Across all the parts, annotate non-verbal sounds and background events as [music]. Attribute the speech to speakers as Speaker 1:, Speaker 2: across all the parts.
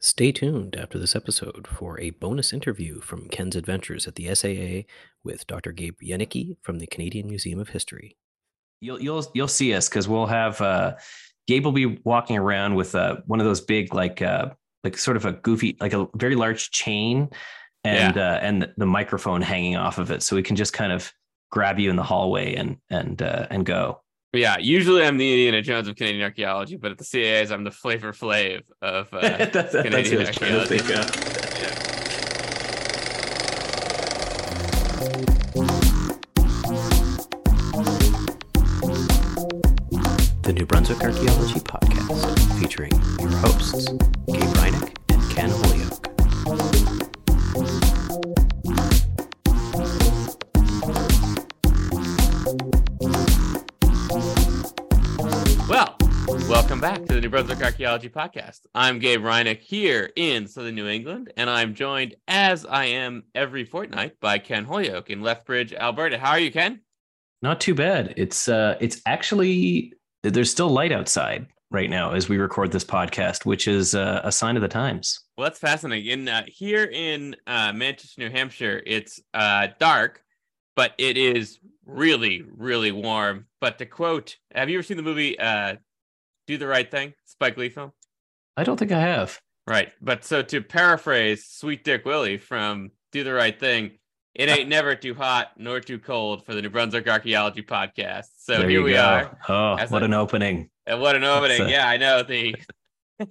Speaker 1: Stay tuned after this episode for a bonus interview from Ken's adventures at the SAA with Dr. Gabe Yanicki from the Canadian Museum of History.
Speaker 2: You'll you'll you'll see us because we'll have uh, Gabe will be walking around with uh, one of those big like uh, like sort of a goofy like a very large chain and uh, and the microphone hanging off of it, so we can just kind of grab you in the hallway and and uh, and go.
Speaker 3: Yeah, usually I'm the Indiana Jones of Canadian archaeology, but at the CAAs I'm the Flavor Flav of uh, [laughs]
Speaker 2: that's, that's
Speaker 3: Canadian
Speaker 2: what I was trying to
Speaker 3: archaeology.
Speaker 1: The New Brunswick Archaeology Podcast, featuring your hosts, Gabe
Speaker 3: New Brunswick Archaeology Podcast. I'm Gabe Hrynick here in Southern New England, and I'm joined, as I am every fortnight, by Ken Holyoke in Lethbridge, Alberta. How are you, Ken?
Speaker 2: Not too bad. It's uh it's actually there's still light outside right now as we record this podcast, which is uh, a sign of the times.
Speaker 3: Well, that's fascinating. In uh, here in uh, Manchester, New Hampshire, it's uh, dark, but it is really, really warm. But to quote, have you ever seen the movie uh, "Do the Right Thing"? Spike Lee film.
Speaker 2: I don't think I have.
Speaker 3: Right. But so to paraphrase Sweet Dick Willie from Do the Right Thing, it ain't never too hot nor too cold for the New Brunswick Archaeology Podcast. So
Speaker 2: There
Speaker 3: here we
Speaker 2: go.
Speaker 3: are.
Speaker 2: Oh,
Speaker 3: As
Speaker 2: what
Speaker 3: a-
Speaker 2: an opening.
Speaker 3: And what an opening.
Speaker 2: a-
Speaker 3: Yeah, I know. The [laughs]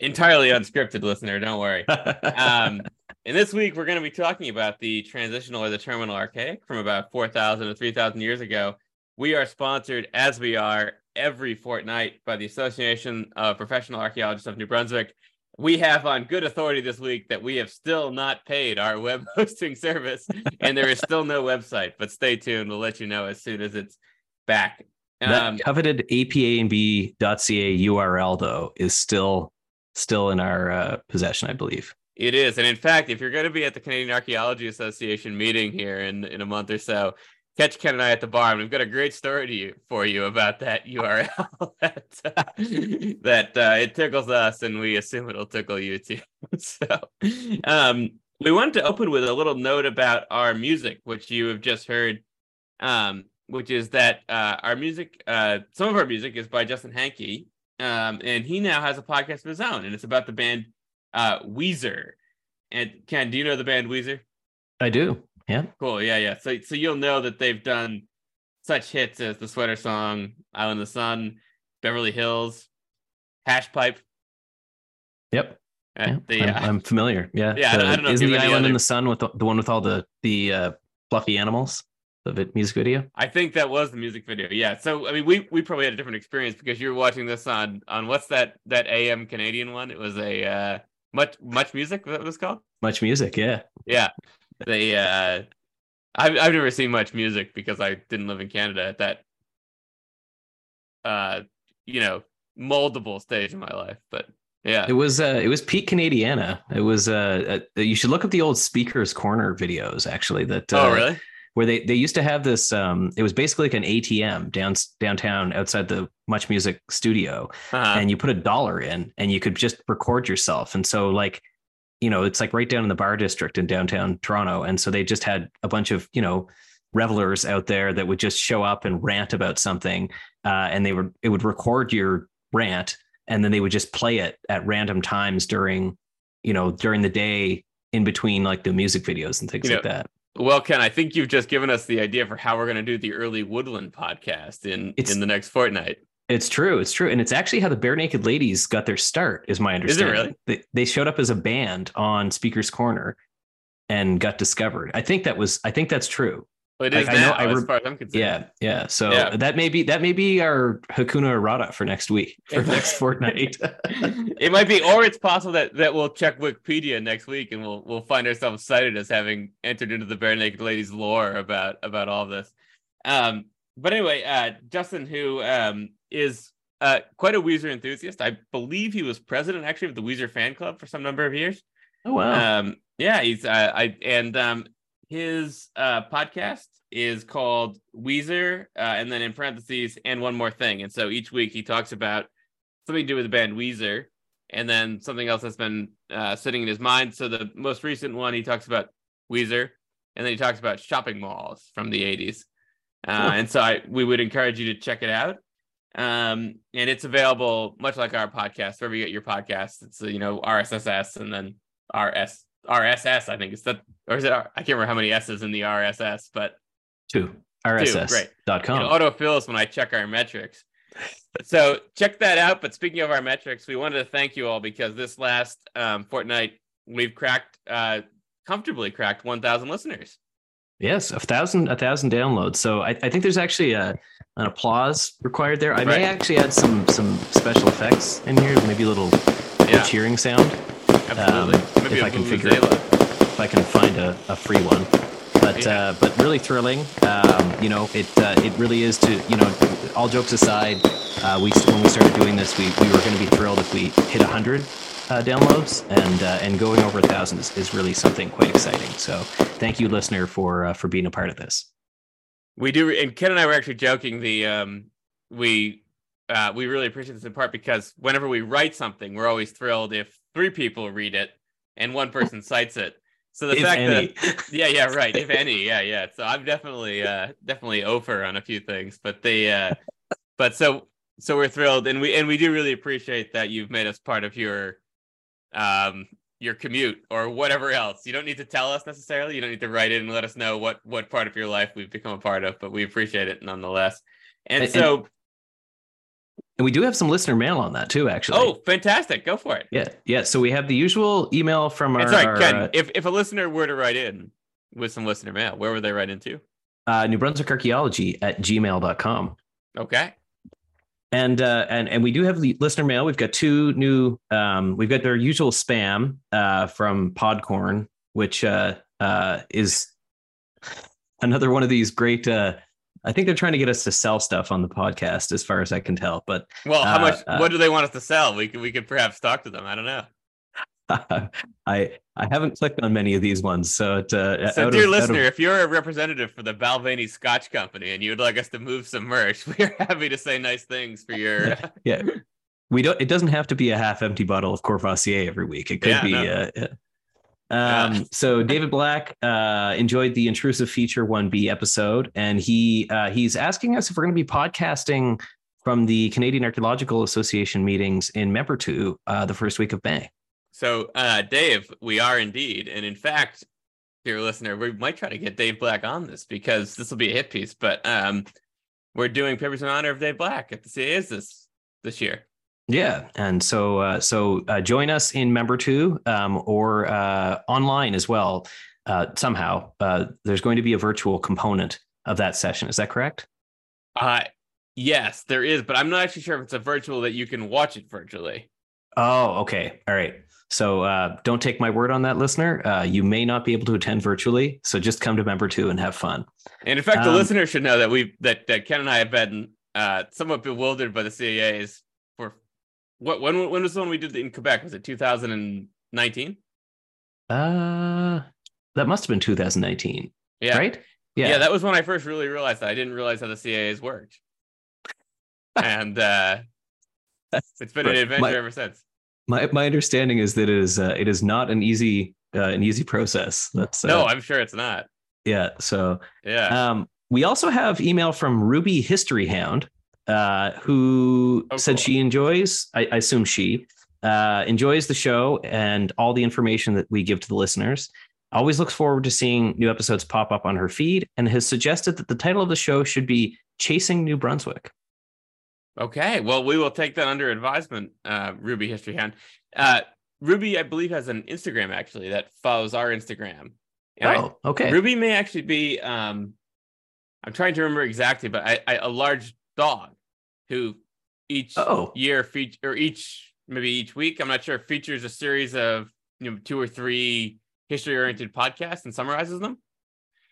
Speaker 3: entirely unscripted listener, don't worry. [laughs] Um, and this week we're going to be talking about the transitional or the terminal archaic from about 4,000 to 3,000 years ago. We are sponsored, as we are every fortnight, by the Association of Professional Archaeologists of New Brunswick. We have on good authority this week that we have still not paid our [laughs] web hosting service, and there is still no website. But stay tuned; we'll let you know as soon as it's back. Um,
Speaker 2: that coveted APANB.ca URL though is still still in our uh, possession, I believe.
Speaker 3: It is. And in fact, if you're going to be at the Canadian Archaeology Association meeting here in, in a month or so, catch Ken and I at the bar. And we've got a great story to you, for you about that URL [laughs] that, uh, that uh, it tickles us and we assume it'll tickle you too. [laughs] so um, we wanted to open with a little note about our music, which you have just heard, um, which is that uh, our music, uh, some of our music is by Justin Hankey. Um, and he now has a podcast of his own, and it's about the band uh Weezer. And Ken, do you know the band Weezer?
Speaker 2: I do. Yeah.
Speaker 3: Cool. Yeah, yeah. So so you'll know that they've done such hits as the Sweater Song, Island of the Sun, Beverly Hills, Hash Pipe.
Speaker 2: Yep.
Speaker 3: Uh,
Speaker 2: yeah.
Speaker 3: the,
Speaker 2: I'm,
Speaker 3: uh,
Speaker 2: I'm familiar. Yeah.
Speaker 3: Yeah, I don't- I don't know
Speaker 2: Isn't the island in the sun with the, the one with all the the uh, fluffy animals? The music video.
Speaker 3: I think that was the music video. Yeah. So I mean, we we probably had a different experience because you were watching this on on what's that that AM Canadian one? It was a uh, much much music. That was called.
Speaker 2: Much music. Yeah.
Speaker 3: Yeah. They uh I've I've never seen much music because I didn't live in Canada at that uh you know moldable stage in my life. But yeah.
Speaker 2: It was uh, it was Pete Canadiana. It was uh, uh, you should look up the old Speakers Corner videos actually. That uh,
Speaker 3: oh really?
Speaker 2: where they they used to have this um it was basically like an ATM down downtown outside the Much Music studio
Speaker 3: Uh-huh.
Speaker 2: and you put a dollar in and you could just record yourself and so like you know it's like right down in the bar district in downtown Toronto and so they just had a bunch of you know revelers out there that would just show up and rant about something uh, and they would it would record your rant and then they would just play it at random times during you know during the day in between like the music videos and things
Speaker 3: You
Speaker 2: like
Speaker 3: know,
Speaker 2: that
Speaker 3: Well, Ken, I think you've just given us the idea for how we're going to do the early Woodland podcast in
Speaker 2: It's-
Speaker 3: in the next fortnight.
Speaker 2: It's true. It's true. And it's actually how the Barenaked Ladies got their start, is my
Speaker 3: it
Speaker 2: understanding.
Speaker 3: really?
Speaker 2: They, they showed up as a band on Speaker's Corner and got discovered. I think that was, I think that's true.
Speaker 3: Well, it
Speaker 2: Like,
Speaker 3: is
Speaker 2: I know-
Speaker 3: now,
Speaker 2: I
Speaker 3: as far as I'm concerned.
Speaker 2: Yeah. Yeah. So
Speaker 3: Yeah.
Speaker 2: that may be, that may be our Hakuna Errata for next week, for [laughs] next fortnight. [laughs]
Speaker 3: it might be, or it's possible that that we'll check Wikipedia next week and we'll we'll find ourselves cited as having entered into the bare naked ladies lore about about all this. Um, but anyway, uh, Justin, who um is uh quite a Weezer enthusiast, I believe he was president actually of the Weezer fan club for some number of years.
Speaker 2: oh, wow.
Speaker 3: Um, yeah, he's uh, I and um his uh podcast is called Weezer, uh, and then in parentheses, and one more thing. And so each week he talks about something to do with the band Weezer. and then something else that's been uh, sitting in his mind. So the most recent one, he talks about Weezer, and then he talks about shopping malls from the 80s. Uh, And so I we would encourage you to check it out. Um, and it's available much like our podcast, wherever you get your podcast. It's you know RSS and then RS RSS. I think it's that, or is it? R, I can't remember how many S's in the RSS, but
Speaker 2: Two. RSS.com.
Speaker 3: it autofills when I check our metrics. [laughs] so check that out. But speaking of our metrics, we wanted to thank you all because this last um, fortnight we've cracked uh, comfortably cracked 1,000 listeners.
Speaker 2: Yes, a thousand, a thousand downloads. So I, I think there's actually a, an applause required there. I
Speaker 3: Right.
Speaker 2: may actually add some some special effects in here, maybe a little, little
Speaker 3: Yeah.
Speaker 2: cheering sound
Speaker 3: Absolutely.
Speaker 2: Um,
Speaker 3: Maybe
Speaker 2: if
Speaker 3: a
Speaker 2: I can figure-
Speaker 3: vuvuzela.
Speaker 2: if I can find a, a free one. But
Speaker 3: Yeah.
Speaker 2: uh, but really thrilling. Um, you know, it uh, it really is to you know, all jokes aside, uh, we when we started doing this, we, we were going to be thrilled if we hit hundred uh, downloads, and uh, and going over a thousand is, is really something quite exciting. So thank you, listener, for uh, for being a part of this.
Speaker 3: We do, and Ken and I were actually joking. The um, we uh, we really appreciate this in part because whenever we write something, we're always thrilled if three people read it and one person [laughs] cites it. So the
Speaker 2: If
Speaker 3: fact
Speaker 2: any.
Speaker 3: that [laughs] yeah, yeah, right, if any, [laughs] yeah, yeah. So I'm definitely uh, definitely over on a few things, but they uh, but so so we're thrilled, and we and we do really appreciate that you've made us part of your um your commute or whatever else. You don't need to tell us necessarily. You don't need to write it and let us know what what part of your life we've become a part of, but we appreciate it nonetheless. And,
Speaker 2: And-
Speaker 3: so,
Speaker 2: And we do have some listener mail on that too, actually.
Speaker 3: oh, fantastic! Go for it.
Speaker 2: yeah, yeah. So we have the usual email from our,
Speaker 3: sorry,
Speaker 2: our,
Speaker 3: Ken.
Speaker 2: uh,
Speaker 3: if if a listener were to write in with some listener mail, where would they write into?
Speaker 2: uh, New Brunswick Archaeology at gmail.com.
Speaker 3: Okay.
Speaker 2: And uh, and and we do have the listener mail. We've got two new. Um, we've got their usual spam uh, from Podcorn, which uh, uh, is another one of these great. Uh, I think they're trying to get us to sell stuff on the podcast, as far as I can tell. But
Speaker 3: Well, how
Speaker 2: Uh,
Speaker 3: much? what do they want us to sell? We could we could perhaps talk to them. I don't know. [laughs]
Speaker 2: I I haven't clicked on many of these ones, so it, uh,
Speaker 3: So, dear
Speaker 2: of- out of-
Speaker 3: listener, if you're a representative for the Balvenie Scotch Company and you'd like us to move some merch, [laughs] we're happy to say nice things for your.
Speaker 2: yeah, we don't. It doesn't have to be a half-empty bottle of Courvoisier every week. It could
Speaker 3: Yeah,
Speaker 2: be.
Speaker 3: no.
Speaker 2: Uh, yeah. um, so David Black uh, enjoyed the intrusive feature one B episode, and he uh, he's asking us if we're going to be podcasting from the Canadian Archaeological Association meetings in Membertou uh, the first week of May.
Speaker 3: So, uh, Dave, we are indeed, and in fact, dear listener, we might try to get Dave Black on this because this will be a hit piece. But um, we're doing papers in honor of Dave Black at the CAs this this year.
Speaker 2: Yeah, and so uh, so uh, join us in Membertou um, or uh, online as well. Uh, somehow, uh, there's going to be a virtual component of that session. Is that correct?
Speaker 3: Uh, yes, there is, but I'm not actually sure if it's a virtual that you can watch it virtually.
Speaker 2: Oh, okay. All right. So uh, don't take my word on that, listener. Uh, you may not be able to attend virtually. So just come to Membertou and have fun.
Speaker 3: And in fact, the
Speaker 2: Um,
Speaker 3: listener should know that we that, that Ken and I have been uh, somewhat bewildered by the CAAs for what when when was the one we did in Quebec? Was it 2019?
Speaker 2: Uh, that must have been 2019,
Speaker 3: Yeah,
Speaker 2: right?
Speaker 3: Yeah. Yeah. that was when I first really realized that. I didn't realize how the CAAs worked. [laughs] and uh it's been an adventure
Speaker 2: My-
Speaker 3: ever since.
Speaker 2: My my understanding is that it is uh, it is not an easy uh, an easy process. That's uh,
Speaker 3: no, I'm sure it's not.
Speaker 2: yeah. So
Speaker 3: Yeah.
Speaker 2: Um, we also have email from Ruby History Hound, uh, who
Speaker 3: Oh,
Speaker 2: said
Speaker 3: cool.
Speaker 2: she enjoys, I, I assume she uh, enjoys the show and all the information that we give to the listeners. Always looks forward to seeing new episodes pop up on her feed and has suggested that the title of the show should be Chasing New Brunswick.
Speaker 3: Okay, well, we will take that under advisement, uh, Ruby History Hound. Uh, Ruby, I believe, has an Instagram actually that follows our Instagram. And I-
Speaker 2: oh, okay.
Speaker 3: Ruby may actually be, um, I'm trying to remember exactly, but I, I, a large dog who each
Speaker 2: Oh.
Speaker 3: year feature or each maybe each week, I'm not sure, features a series of you know two or three history oriented podcasts and summarizes them.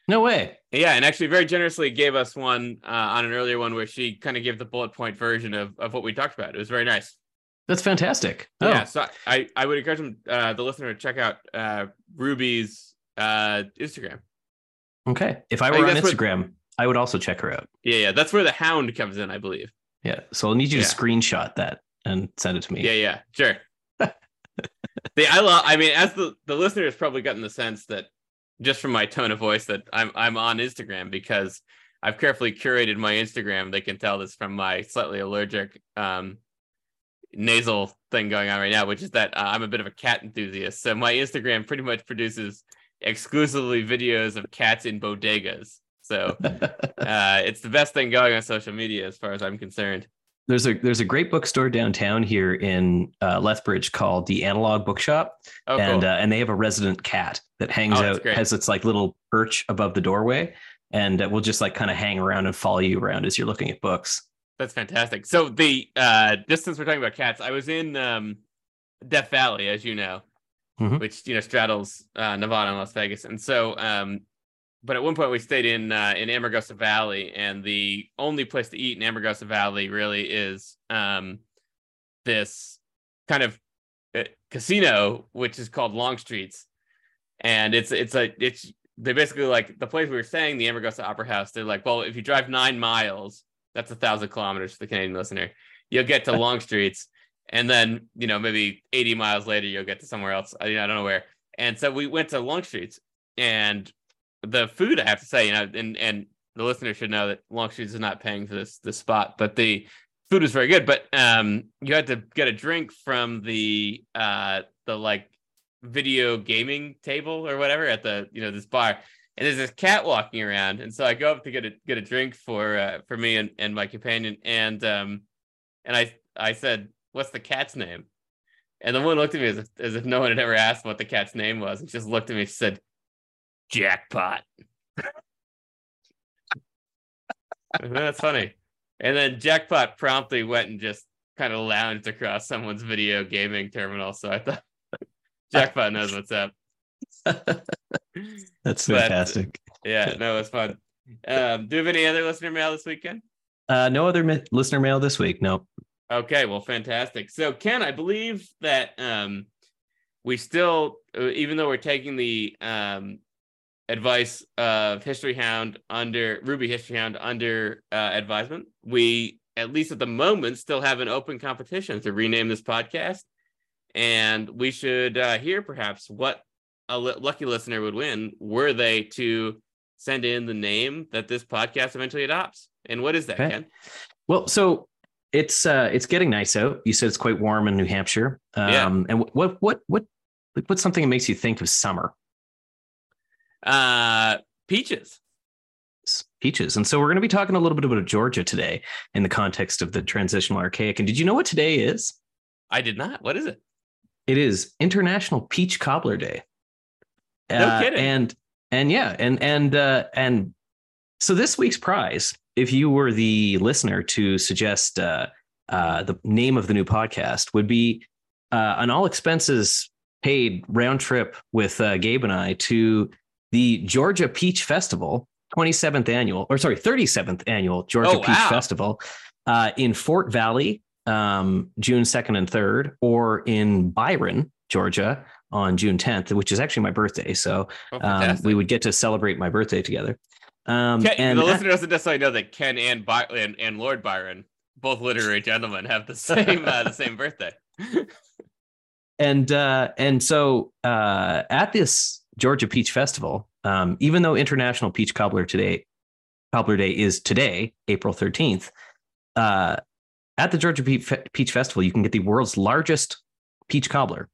Speaker 2: No way.
Speaker 3: Yeah, and actually very generously gave us one uh, on an earlier one where she kind of gave the bullet point version of, of what we talked about. It was very nice.
Speaker 2: That's fantastic. Oh,
Speaker 3: Yeah, so I, I would encourage them, uh, the listener to check out uh, Ruby's uh, Instagram.
Speaker 2: okay. If I
Speaker 3: I
Speaker 2: were
Speaker 3: think
Speaker 2: on Instagram, I would also check her out.
Speaker 3: Yeah, yeah, that's where the hound comes in, I believe.
Speaker 2: Yeah. So I'll need you to screenshot that and send it to me.
Speaker 3: Yeah, yeah, sure. [laughs] the I love. I mean, as the the listener has probably gotten the sense that just from my tone of voice that I'm I'm on Instagram because I've carefully curated my Instagram. They can tell this from my slightly allergic um, nasal thing going on right now, which is that uh, I'm a bit of a cat enthusiast. So my Instagram pretty much produces exclusively videos of cats in bodegas. So [laughs] uh, it's the best thing going on social media as far as I'm concerned.
Speaker 2: There's a there's a great bookstore downtown here in uh, Lethbridge called the Analog Bookshop,
Speaker 3: Oh,
Speaker 2: and
Speaker 3: cool.
Speaker 2: uh, and they have a resident cat that hangs
Speaker 3: Oh,
Speaker 2: out has its like little perch above the doorway, and uh, will just like kind of hang around and follow you around as you're looking at books.
Speaker 3: That's fantastic. So the uh just since we're talking about cats, I was in um Death Valley, as you know,
Speaker 2: Mhm.
Speaker 3: which you know straddles uh Nevada and Las Vegas. And so um but at one point we stayed in uh in Amargosa Valley and the only place to eat in Amargosa Valley really is um this kind of uh, casino which is called Long Streets. And it's it's a it's they basically like the place we were staying, the Amargosa Opera House, they're like, well, if you drive nine miles that's a thousand kilometers for the Canadian listener. You'll get to [laughs] Long Streets, and then you know maybe 80 miles later you'll get to somewhere else. I, I don't know where. And so we went to Long Streets, and the food I have to say, you know, and and the listener should know that Long Streets is not paying for this this spot, but the food was very good. But um, you had to get a drink from the uh the like video gaming table or whatever at the you know this bar. And there's this cat walking around. And so i go up to get a get a drink for uh, for me and, and my companion. And um and i i said what's the cat's name? And the woman looked at me as if, as if no one had ever asked what the cat's name was and just looked at me she said jackpot [laughs] that's funny and then jackpot promptly went and just kind of lounged across someone's video gaming terminal so i thought [laughs] jackpot knows what's up [laughs]
Speaker 2: That's
Speaker 3: But-
Speaker 2: fantastic.
Speaker 3: yeah no it's fun um do you have any other listener mail this weekend
Speaker 2: Uh, no other mi- listener mail this week. No.
Speaker 3: Okay, well, fantastic. So, Ken, I believe that um, we still, uh, even though we're taking the um, advice of History Hound under Ruby History Hound under uh, advisement, we at least at the moment still have an open competition to rename this podcast, and we should uh, hear perhaps what a lucky listener would win were they to send in the name that this podcast eventually adopts. And what is that,
Speaker 2: Okay.
Speaker 3: Ken?
Speaker 2: Well, so it's uh it's getting nice out. You said it's quite warm in New Hampshire. Um
Speaker 3: Yeah.
Speaker 2: and what what what what what's something that makes you think of summer?
Speaker 3: Uh, peaches.
Speaker 2: Peaches. And so we're going to be talking a little bit about Georgia today in the context of the transitional archaic. And did you know what today is?
Speaker 3: I did not. What is it?
Speaker 2: It is International Peach Cobbler Day.
Speaker 3: No
Speaker 2: Uh,
Speaker 3: kidding.
Speaker 2: And and yeah, and and uh and so this week's prize, if you were the listener to suggest uh uh the name of the new podcast would be uh an all expenses paid round trip with uh, Gabe and I to the Georgia Peach Festival, 27th annual, or sorry, 37th annual Georgia
Speaker 3: Oh,
Speaker 2: Peach
Speaker 3: wow.
Speaker 2: Festival uh, in Fort Valley, um, June 2nd and 3rd, or in Byron, Georgia, on June 10th, which is actually my birthday. So
Speaker 3: Oh,
Speaker 2: um, we would get to celebrate my birthday together. Um,
Speaker 3: Ken,
Speaker 2: and
Speaker 3: the listener doesn't necessarily know that Ken and, By- and and Lord Byron, both literary gentlemen, have the [laughs] same uh, the same birthday.
Speaker 2: and uh, and so uh, at this Georgia Peach Festival, um, even though International Peach Cobbler today Cobbler Day is today, April thirteenth, uh, at the Georgia Peach Festival, you can get the world's largest peach cobbler,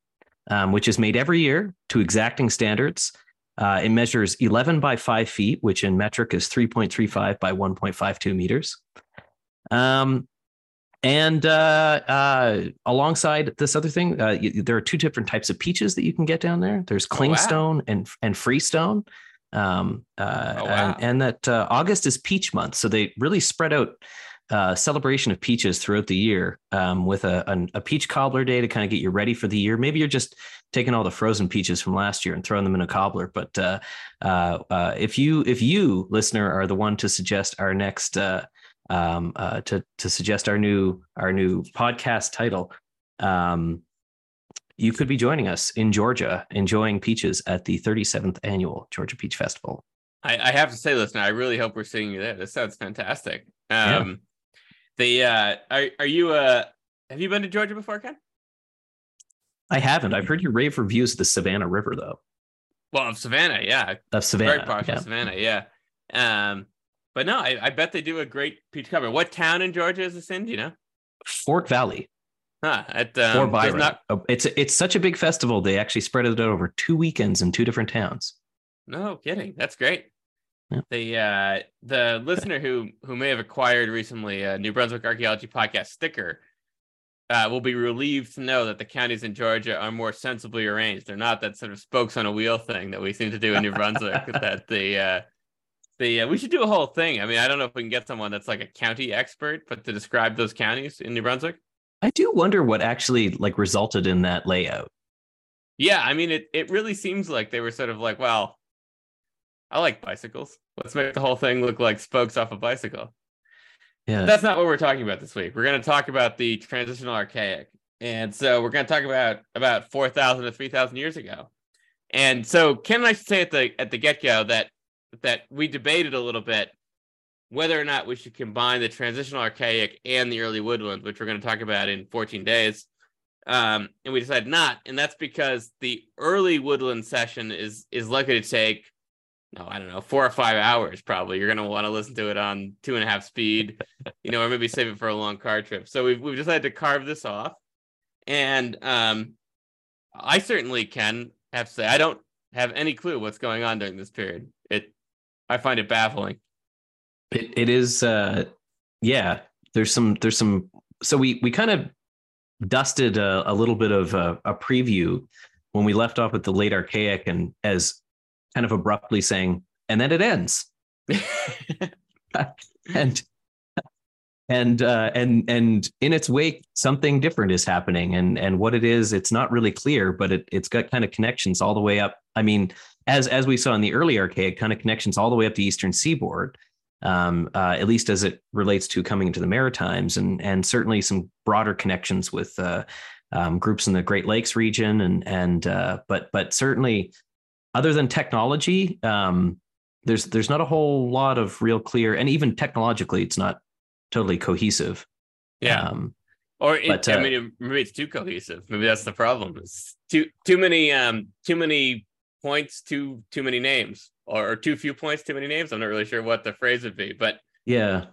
Speaker 2: um, which is made every year to exacting standards. Uh, it measures 11 by 5 feet, which in metric is 3.35 by 1.52 meters. Um, and uh, uh, alongside this other thing, uh, there are two different types of peaches that you can get down there. There's
Speaker 3: Oh, wow.
Speaker 2: clingstone and and freestone. Um, uh,
Speaker 3: Oh, wow.
Speaker 2: and, and that uh, August is peach month, so they really spread out uh, celebration of peaches throughout the year um, with a, an- a peach cobbler day to kind of get you ready for the year. Maybe you're just taking all the frozen peaches from last year and throwing them in a cobbler. But uh, uh, uh, if you if you listener are the one to suggest our next uh, um, uh, to to suggest our new our new podcast title, um, you could be joining us in Georgia, enjoying peaches at the 37th annual Georgia Peach Festival.
Speaker 3: I, I have to say, listener, I really hope we're seeing you there. This sounds fantastic.
Speaker 2: Yeah.
Speaker 3: Um, the uh, are are you uh, have you been to Georgia before, Ken?
Speaker 2: I haven't. I've heard you rave reviews of the Savannah River though.
Speaker 3: Well, of Savannah, yeah,
Speaker 2: Of Savannah.
Speaker 3: very partial
Speaker 2: yeah.
Speaker 3: Savannah, yeah. Um, but no, I, I bet they do a great peach cover. What town in Georgia is this in? Do you know?
Speaker 2: Fort Valley
Speaker 3: Huh? At um, does
Speaker 2: Byron.
Speaker 3: not
Speaker 2: Oh, It's it's such a big festival. They actually spread it out over two weekends in two different towns.
Speaker 3: No kidding. That's great.
Speaker 2: Yeah.
Speaker 3: The uh the listener who who may have acquired recently a New Brunswick Archaeology Podcast sticker uh, will be relieved to know that the counties in Georgia are more sensibly arranged. They're not that sort of spokes on a wheel thing that we seem to do in New Brunswick. that the uh the uh, we should do a whole thing. I mean, I don't know if we can get someone that's like a county expert, but to describe those counties in New Brunswick.
Speaker 2: I do wonder what actually like resulted in that layout.
Speaker 3: Yeah, I mean, it it really seems like they were sort of like, well, I like bicycles. Let's make the whole thing look like spokes off a bicycle.
Speaker 2: Yeah.
Speaker 3: That's not what we're talking about this week. We're going to talk about the transitional archaic, and so we're going to talk about about four thousand to three thousand years ago. And so, Ken and I should say at the at the get go that that we debated a little bit whether or not we should combine the transitional archaic and the early woodland, which we're going to talk about in 14 days. Um, and we decided not, and that's because the early woodland session is is likely to take, no, I don't know, four or five hours probably. You're going to want to listen to it on two and a half speed, [laughs] you know, or maybe save it for a long car trip. So we've we've decided to carve this off, and um, I certainly can have to say I don't have any clue what's going on during this period. I find it baffling.
Speaker 2: It it is uh yeah, there's some there's some so we we kind of dusted a, a little bit of a, a preview when we left off with the late archaic and as kind of abruptly saying and then it ends. [laughs] And and uh, and and in its wake something different is happening. And and what it is it's not really clear but it, it's got kind of connections all the way up. I mean as as we saw in the early archaic kind of connections all the way up the eastern seaboard um, uh, at least as it relates to coming into the maritimes and and certainly some broader connections with uh, um, groups in the great lakes region and and uh, but but certainly other than technology um, there's there's not a whole lot of real clear and even technologically it's not totally cohesive
Speaker 3: yeah.
Speaker 2: um,
Speaker 3: Or it,
Speaker 2: But,
Speaker 3: I
Speaker 2: uh,
Speaker 3: mean, maybe it's too cohesive. Maybe that's the problem. It's too too many um too many points, too too many names, or, or too few points, too many names. I'm not really sure what the phrase would be, but
Speaker 2: yeah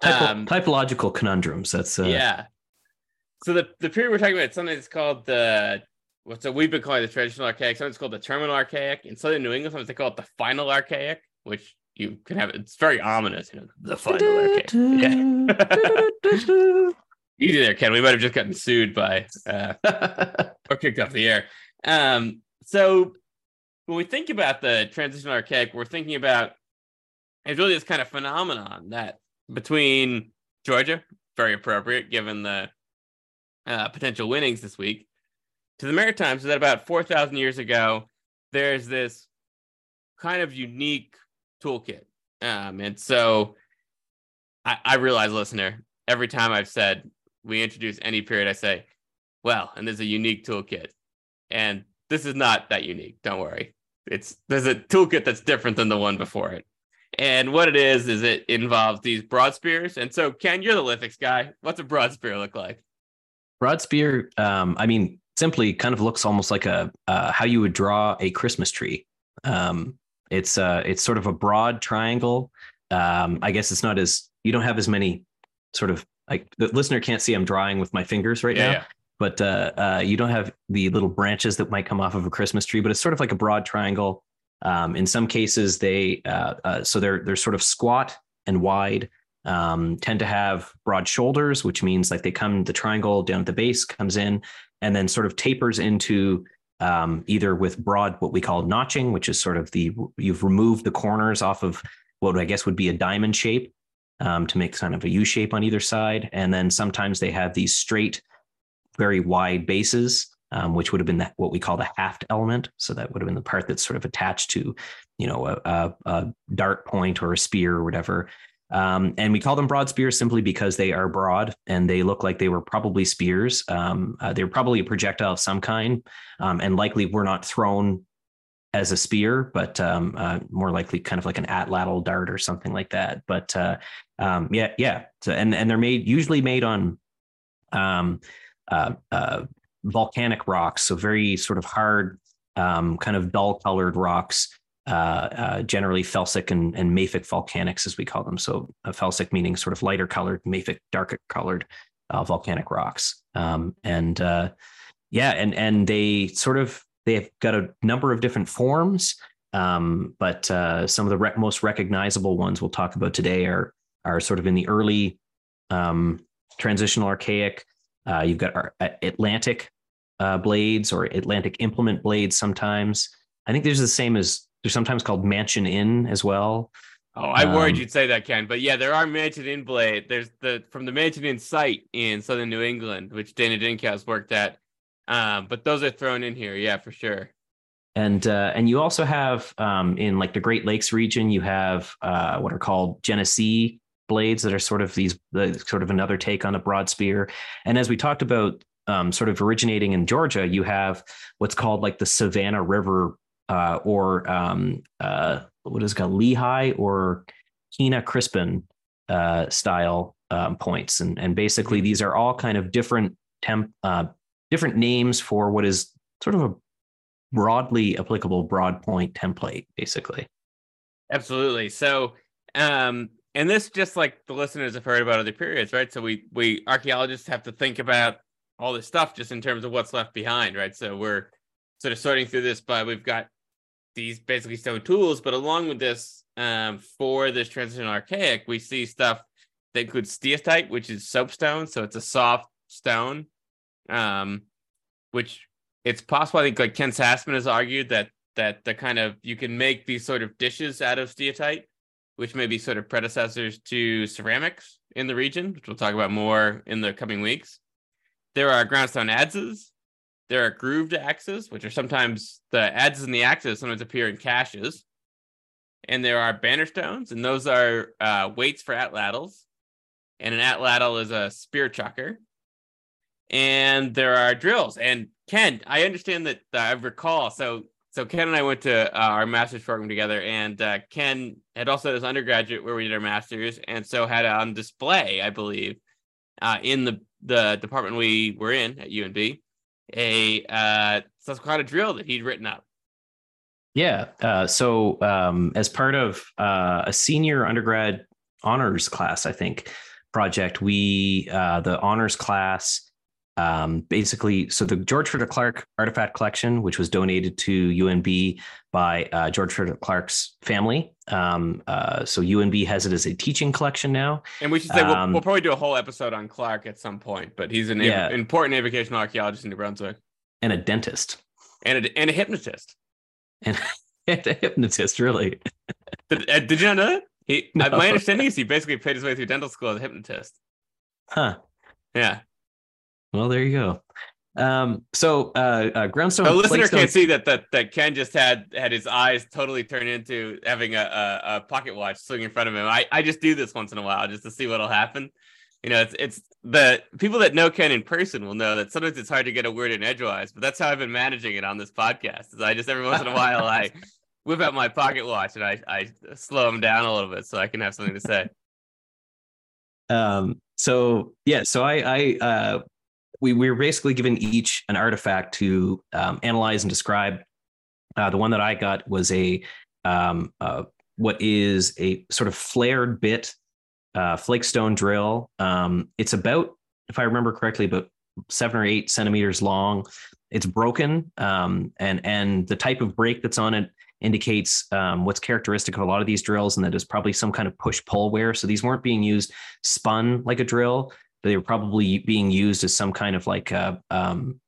Speaker 2: Typo-
Speaker 3: um,
Speaker 2: typological conundrums that's uh,
Speaker 3: yeah. So the the period we're talking about, something that's called the what's so we've been calling the traditional archaic. Something's called the terminal archaic. In southern New England, sometimes they call it the final archaic, which you can have. It's very ominous, you know, the final archaic. Yeah. [laughs] Easy there, Ken. We might have just gotten sued by uh, or kicked off the air. Um, so when we think about the transitional archaic, we're thinking about it's really this kind of phenomenon that between Georgia, very appropriate given the uh, potential winnings this week, to the Maritimes, is that about 4,000 years ago, there's this kind of unique toolkit. Um, and so I, I realize, listener, every time I've said we introduce any period, I say, well, and there's a unique toolkit. And this is not that unique. Don't worry. It's there's a toolkit that's different than the one before it. And what it is is it involves these broad spears. And so, Ken, you're the lithics guy. What's a broad spear look like?
Speaker 2: broad spear um, i mean simply kind of looks almost like a uh, how you would draw a christmas tree um, it's uh, it's sort of a broad triangle um, i guess it's not as you don't have as many sort of like the listener can't see i'm drawing with my fingers right now but uh, uh, you don't have the little branches that might come off of a Christmas tree. But it's sort of like a broad triangle. Um, in some cases, they uh, uh, so they're they're sort of squat and wide. Um, tend to have broad shoulders, which means like they come the triangle down at the base comes in and then sort of tapers into um, either with broad what we call notching, which is sort of the you've removed the corners off of what I guess would be a diamond shape um, to make kind of a U shape on either side, and then sometimes they have these straight very wide bases, um, which would have been what we call the haft element. So that would have been the part that's sort of attached to, you know, a, a, a dart point or a spear or whatever. Um, and we call them broad spears simply because they are broad and they look like they were probably spears. Um, uh, they're probably a projectile of some kind, um, and likely were not thrown as a spear, but um, uh, more likely kind of like an atlatl dart or something like that. But uh, um, yeah, yeah. So, and and they're made usually made on um, uh, uh, volcanic rocks, so very sort of hard, um, kind of dull colored rocks. Uh, uh, generally felsic and, and mafic volcanics, as we call them. So uh, felsic meaning sort of lighter colored, mafic darker colored uh, volcanic rocks. Um, and yeah, and and they sort of they've got a number of different forms. Um, but some of the most recognizable ones we'll talk about today are are sort of in the early um, transitional archaic. Uh, you've got our Atlantic uh, blades or Atlantic implement blades. Sometimes I think there's the same as they're sometimes called Mansion Inn as well.
Speaker 3: Oh, I worried um, you'd say that, Ken. But yeah, there are Mansion Inn blade. There's the from the Mansion Inn site in southern New England, which Dena Dincauze worked at. Um, but those are thrown in here, yeah, for sure.
Speaker 2: And uh, and you also have um, in like the Great Lakes region, you have uh, what are called Genesee blades that are sort of these the, sort of another take on a broad spear. And as we talked about, um, sort of originating in Georgia, you have what's called like the Savannah River uh, or um, uh, what is it called Lehigh or Koens-Crispin uh, style um, points, and and basically mm-hmm. these are all kind of different temp uh, different names for what is sort of a broadly applicable broad point template, basically.
Speaker 3: Absolutely. So, um, and this just like the listeners have heard about other periods, right? So we we archaeologists have to think about all this stuff just in terms of what's left behind, right? So we're sort of sorting through this, but we've got these basically stone tools. But along with this, um, for this transition archaic, we see stuff that includes steatite, which is soapstone. So it's a soft stone, um, which it's possible. I think like Ken Sassaman has argued that that the kind of you can make these sort of dishes out of steatite, which may be sort of predecessors to ceramics in the region, which we'll talk about more in the coming weeks. There are groundstone adzes, there are grooved axes, which are sometimes the adzes and the axes sometimes appear in caches. And there are banner stones, and those are uh, weights for atlatls. And an atlatl is a spear chucker. And there are drills. And Ken, I understand that uh, I recall. So, so Ken and I went to uh, our master's program together, and uh, Ken had also had his undergraduate where we did our masters, and so had on display, I believe, uh, in the the department we were in at UNB a uh, Susquehanna drill that he'd written up.
Speaker 2: Yeah. Uh, so, um, as part of uh, a senior undergrad honors class, I think project, we uh, the honors class um, basically, so the George Frederick Clark artifact collection, which was donated to UNB by uh, George Frederick Clark's family. Um, uh, so UNB has it as a teaching collection now.
Speaker 3: And we should say um, we'll, we'll, probably do a whole episode on Clark at some point, but he's an yeah. important educational archaeologist in New Brunswick.
Speaker 2: And a dentist.
Speaker 3: And a, and a hypnotist.
Speaker 2: And, [laughs] and a hypnotist, really.
Speaker 3: did, uh, did you not know that? He, [laughs] no. My understanding is he basically paid his way through dental school as a hypnotist.
Speaker 2: Huh.
Speaker 3: Yeah.
Speaker 2: Well, there you go. Um, so uh, uh groundstone.
Speaker 3: The listener can't see that that that Ken just had had his eyes totally turned into having a, a, a pocket watch swinging in front of him. I, I just do this once in a while just to see what'll happen. You know, it's it's the people that know Ken in person will know that sometimes it's hard to get a word in edgewise, but that's how I've been managing it on this podcast. Is I just every once in a while I [laughs] whip out my pocket watch and I I slow him down a little bit so I can have something to say.
Speaker 2: Um. So yeah. So I I uh we, we were basically given each an artifact to um, analyze and describe. Uh, the one that I got was a um, uh, what is a sort of flared bit uh, flakestone drill. Um, it's about, if I remember correctly, about seven or eight centimeters long. It's broken, um, and and the type of break that's on it indicates um, what's characteristic of a lot of these drills, and that is probably some kind of push pull wear. So these weren't being used spun like a drill they were probably being used as some kind of like a um,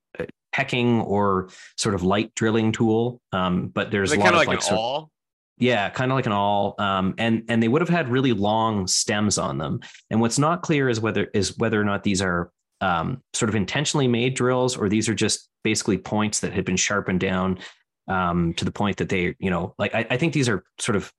Speaker 2: pecking or sort of light drilling tool. Um, but there's a lot of like, like
Speaker 3: an awl.
Speaker 2: Yeah, kind of like an awl, um, and and they would have had really long stems on them. And what's not clear is whether is whether or not these are um, sort of intentionally made drills or these are just basically points that had been sharpened down um, to the point that they, you know, like I, I think these are sort of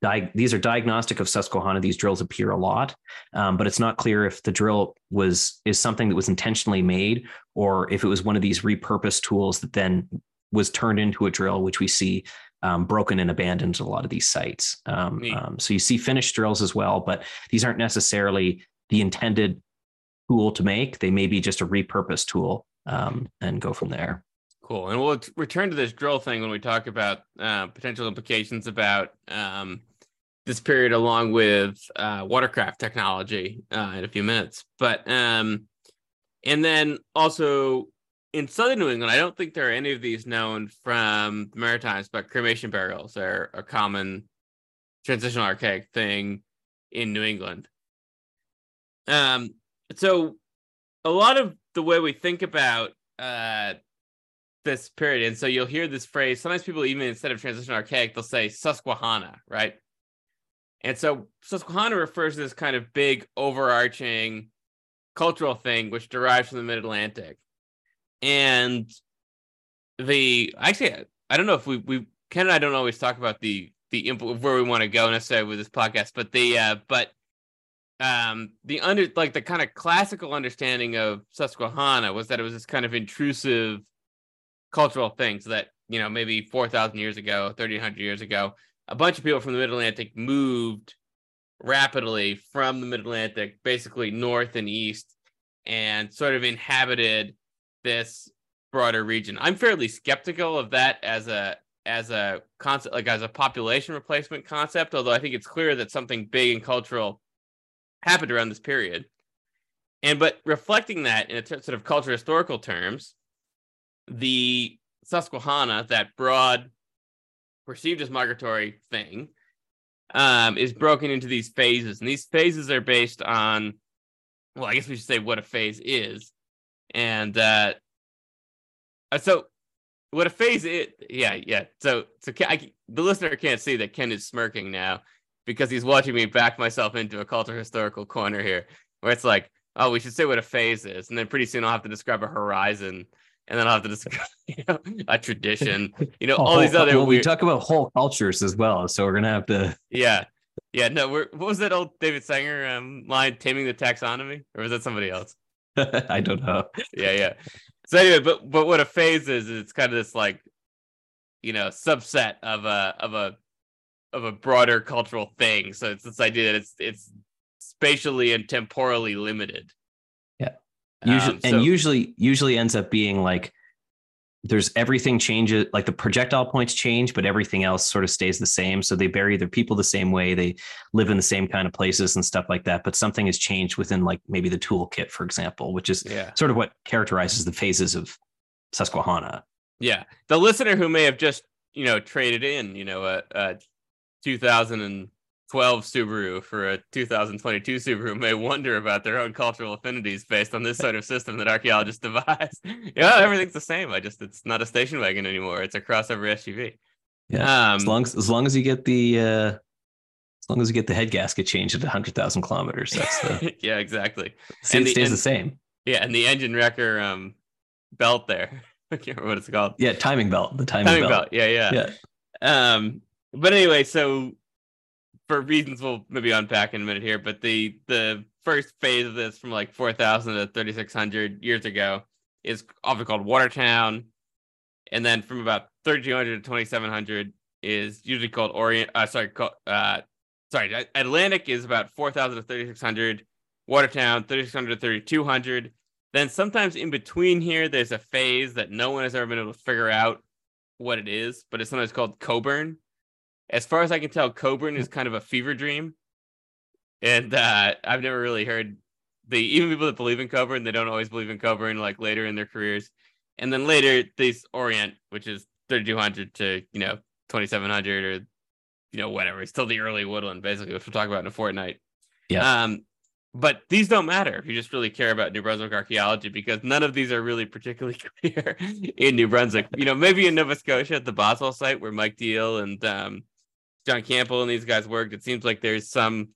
Speaker 2: di- these are diagnostic of Susquehanna. These drills appear a lot, um, but it's not clear if the drill was is something that was intentionally made or if it was one of these repurposed tools that then was turned into a drill, which we see um, broken and abandoned at a lot of these sites. Um, um, so you see finished drills as well, but these aren't necessarily the intended tool to make. They may be just a repurposed tool um, and go from there.
Speaker 3: Cool. And we'll return to this drill thing when we talk about uh, potential implications about um, this period along with uh, watercraft technology uh, in a few minutes. But um, and then also in southern New England, I don't think there are any of these known from the Maritimes, but cremation burials are a common transitional archaic thing in New England. Um, so a lot of the way we think about uh, this period, and so you'll hear this phrase. Sometimes people, even instead of transitional archaic, they'll say Susquehanna, right? And so Susquehanna refers to this kind of big overarching cultural thing which derives from the mid Atlantic. And the actually, I don't know if we we Ken and I don't always talk about the the where we want to go necessarily with this podcast, but the uh, but um the under like the kind of classical understanding of Susquehanna was that it was this kind of intrusive cultural things that you know maybe four thousand years ago, thirteen hundred years ago, a bunch of people from the Mid Atlantic moved rapidly from the Mid Atlantic, basically north and east, and sort of inhabited this broader region. I'm fairly skeptical of that as a as a concept, like as a population replacement concept. Although I think it's clear that something big and cultural happened around this period. And but reflecting that in a t- sort of culture historical terms, the Susquehanna, that broad, perceived as migratory thing, um, is broken into these phases, and these phases are based on, well, I guess we should say what a phase is, and uh, uh so what a phase is, yeah, yeah. So, so I, the listener can't see that Ken is smirking now because he's watching me back myself into a cultural historical corner here, where it's like, oh, we should say what a phase is, and then pretty soon I'll have to describe a horizon and then I'll have to describe [laughs] you know, a tradition, you know, all these other.
Speaker 2: Well, weird... we talk about whole cultures as well, so we're gonna have to.
Speaker 3: Yeah, yeah. No, we're, what was that old David Sanger um, line? Taming the taxonomy, or was that somebody else? [laughs]
Speaker 2: I don't know.
Speaker 3: Yeah, yeah. So anyway, but but what a phase is, is it's kind of this like, you know, subset of a of a of a broader cultural thing. So it's this idea that it's it's spatially and temporally limited.
Speaker 2: Usually, um, so, and usually, usually ends up being like there's everything changes, like the projectile points change, but everything else sort of stays the same. So they bury their people the same way, they live in the same kind of places and stuff like that. But something has changed within, like maybe the toolkit, for example, which is yeah. sort of what characterizes the phases of Susquehanna.
Speaker 3: Yeah, the listener who may have just you know traded in, you know, a, a 2000 and 12 Subaru for a 2022 Subaru may wonder about their own cultural affinities based on this sort of system that archaeologists [laughs] devise. yeah, everything's the same. I just it's not a station wagon anymore. It's a crossover SUV.
Speaker 2: Yeah. Um, as long as as long as you get the uh as long as you get the head gasket changed at 100,000 kilometers, that's the [laughs]
Speaker 3: yeah, exactly.
Speaker 2: See, and it the, stays and, the same.
Speaker 3: Yeah, and the engine wrecker um belt there. [laughs] I can't remember what it's called.
Speaker 2: Yeah, timing belt. The timing,
Speaker 3: timing
Speaker 2: belt.
Speaker 3: belt. Yeah, yeah. Yeah. Um, but anyway, so for reasons we'll maybe unpack in a minute here, but the the first phase of this from like 4,000 to 3,600 years ago is often called Watertown, and then from about 3,200 to 2,700 is usually called Orient. Uh, sorry, called, uh, sorry, Atlantic is about 4,000 to 3,600. Watertown 3,600 to 3,200. Then sometimes in between here, there's a phase that no one has ever been able to figure out what it is, but it's sometimes called Coburn as far as I can tell, Coburn is kind of a fever dream, and uh, I've never really heard the even people that believe in Coburn, they don't always believe in Coburn like later in their careers, and then later these Orient, which is 3200 to you know 2700 or you know whatever, it's still the early woodland basically, which we'll talk about in a fortnight.
Speaker 2: Yeah.
Speaker 3: Um, but these don't matter if you just really care about New Brunswick archaeology because none of these are really particularly [laughs] clear in New Brunswick. You know, maybe in Nova Scotia at the Boswell site where Mike Deal and um, John Campbell and these guys worked, it seems like there's some,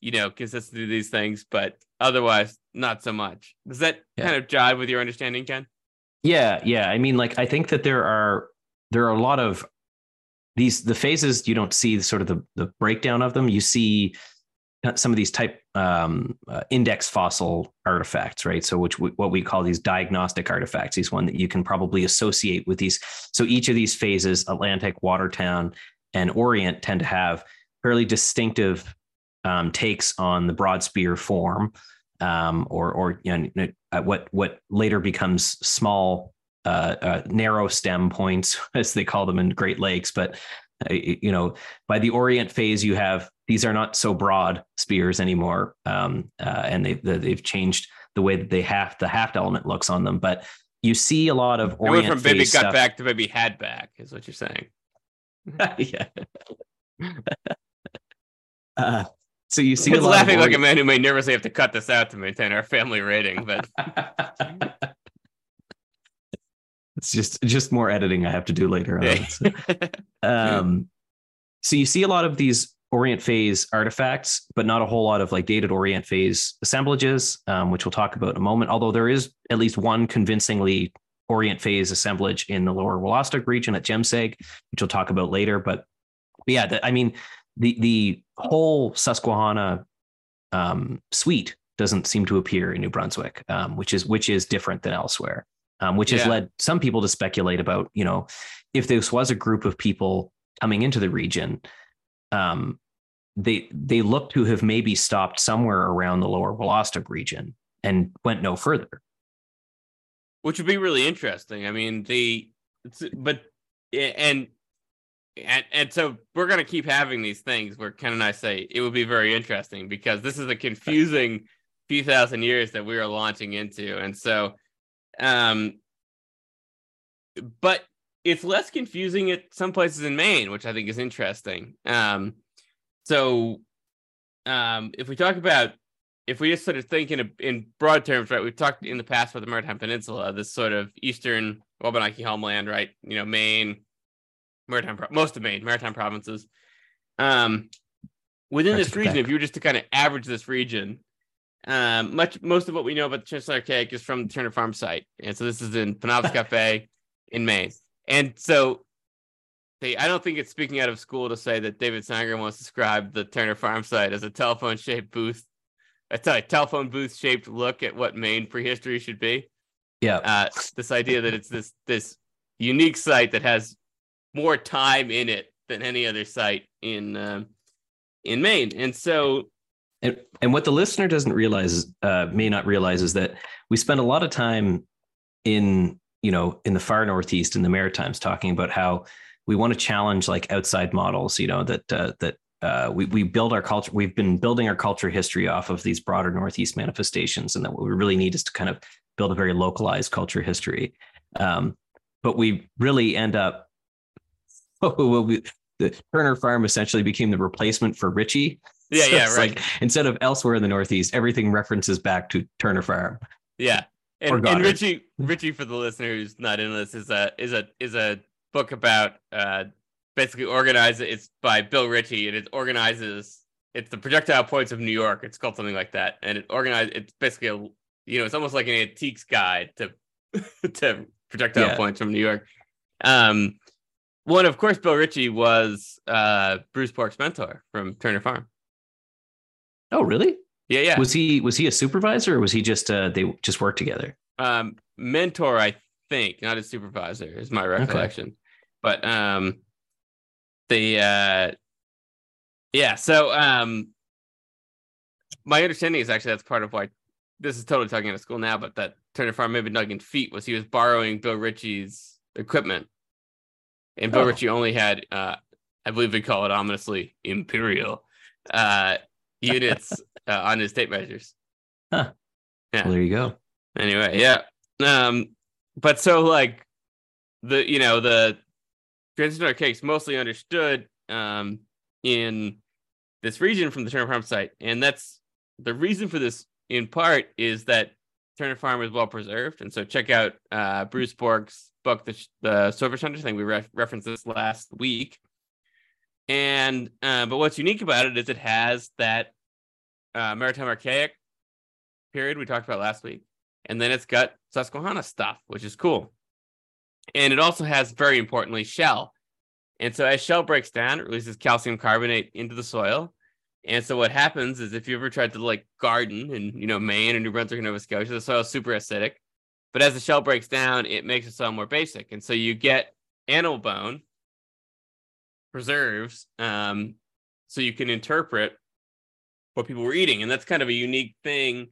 Speaker 3: you know, consistency to these things, but otherwise not so much. Does that yeah. kind of jive with your understanding, Ken?
Speaker 2: Yeah, yeah. I mean, like I think that there are there are a lot of these the phases you don't see sort of the the breakdown of them. You see some of these type um, uh, index fossil artifacts, right? So, which we, what we call these diagnostic artifacts, these one that you can probably associate with these. So, each of these phases, Atlantic, Watertown, and Orient tend to have fairly distinctive um, takes on the broad spear form. um, or or you know what what later becomes small uh, uh, narrow stem points [laughs] as they call them in Great Lakes, but uh, you know by the Orient phase you have these are not so broad spears anymore, um, uh, and they they've changed the way that they have the haft element looks on them, but you see a lot of Orient
Speaker 3: it went from baby got
Speaker 2: stuff.
Speaker 3: back to baby had back is what you're saying. [laughs]
Speaker 2: yeah. [laughs] uh, so you see
Speaker 3: He's
Speaker 2: a lot
Speaker 3: laughing like a man who may nervously have to cut this out to maintain our family rating, but [laughs]
Speaker 2: it's just just more editing I have to do later on. So, um, so you see a lot of these Orient phase artifacts, but not a whole lot of like dated Orient phase assemblages, um, which we'll talk about in a moment. Although there is at least one convincingly Orient phase assemblage in the lower Wolastoq region at Jemseg, which we'll talk about later. But yeah, the, I mean, the the whole Susquehanna um, suite doesn't seem to appear in New Brunswick, um, which is which is different than elsewhere. Um, which has
Speaker 3: Yeah.
Speaker 2: led some people to speculate about, you know, if this was a group of people coming into the region, um, they they look to have maybe stopped somewhere around the lower Wolastoq region and went no further.
Speaker 3: Which would be really interesting. I mean, the it's- but and and and so we're gonna keep having these things where Ken and I say it would be very interesting because this is a confusing few thousand years that we are launching into, and so um, but it's less confusing at some places in Maine, which I think is interesting. Um, so um, if we talk about if we just sort of think in, a, in broad terms, right, we've talked in the past about the Maritime Peninsula, this sort of eastern Wabanaki homeland, right? You know, Maine, Maritime, most of Maine, Maritime provinces. Um, within
Speaker 2: Parts
Speaker 3: this region, if you were just to kind of average this region, um, much most of what we know about the Transitional Archaic is from the Turner Farm site, and so this is in Penobscot [laughs] Bay in Maine, and so they, I don't think it's speaking out of school to say that David Sanger once described the Turner Farm site as a telephone shaped booth a telephone booth shaped look at what Maine prehistory should be.
Speaker 2: Yeah.
Speaker 3: Uh, this idea that it's this this unique site that has more time in it than any other site in um, in Maine, and so
Speaker 2: And, and what the listener doesn't realize, uh, may not realize, is that we spend a lot of time in, you know, in the far northeast in the Maritimes talking about how we want to challenge like outside models. You know that uh, that uh, we we build our culture. We've been building our culture history off of these broader northeast manifestations, and that what we really need is to kind of build a very localized culture history. Um, but we really end up. [laughs] well, we, the Turner Farm essentially became the replacement for Ritchie.
Speaker 3: yeah,
Speaker 2: So
Speaker 3: yeah, right,
Speaker 2: like instead of elsewhere in the Northeast, everything references back to Turner Farm.
Speaker 3: yeah. And, and
Speaker 2: Goddard.
Speaker 3: Ritchie, Ritchie, for the listener who's not in this, is a is a is a book about uh basically organize It's by Bill Ritchie, and it organizes. It's the projectile points of New York. It's called something like that, and it organized. It's basically a you know, it's almost like an antiques guide to [laughs] to projectile
Speaker 2: Yeah.
Speaker 3: points from New York. Um, one of course, Bill Ritchie was uh Bruce Bourque's mentor from Turner Farm.
Speaker 2: Oh, really?
Speaker 3: Yeah, yeah.
Speaker 2: Was he was he a supervisor or was he just uh they just worked together?
Speaker 3: um mentor i think not a supervisor is my recollection but um the uh yeah so um my understanding is actually that's part of why this is totally talking out of school now but that turner farm maybe nuggin feet was he was borrowing bill ritchie's equipment and bill
Speaker 2: Oh.
Speaker 3: ritchie only had uh i believe they call it ominously imperial uh [laughs] units uh, on his tape measures Huh. Yeah.
Speaker 2: Well, there you go.
Speaker 3: anyway yeah um but so like the you know the transistor cakes mostly understood um in this region from the turner farm site. And that's the reason for this in part is that turner farm is well preserved. And so check out uh bruce Bourque's book the, the silver hunters thing we ref- referenced this last week. And uh but what's unique about it is it has that uh maritime archaic period we talked about last week. And then it's got Susquehanna stuff, which is cool. And it also has, very importantly, shell. And so as shell breaks down, it releases calcium carbonate into the soil. And so what happens is if you ever tried to like garden in, you know, Maine or New Brunswick or Nova Scotia, the soil is super acidic. But as the shell breaks down, it makes the soil more basic. And so you get animal bone preserves um, so you can interpret what people were eating. And that's kind of a unique thing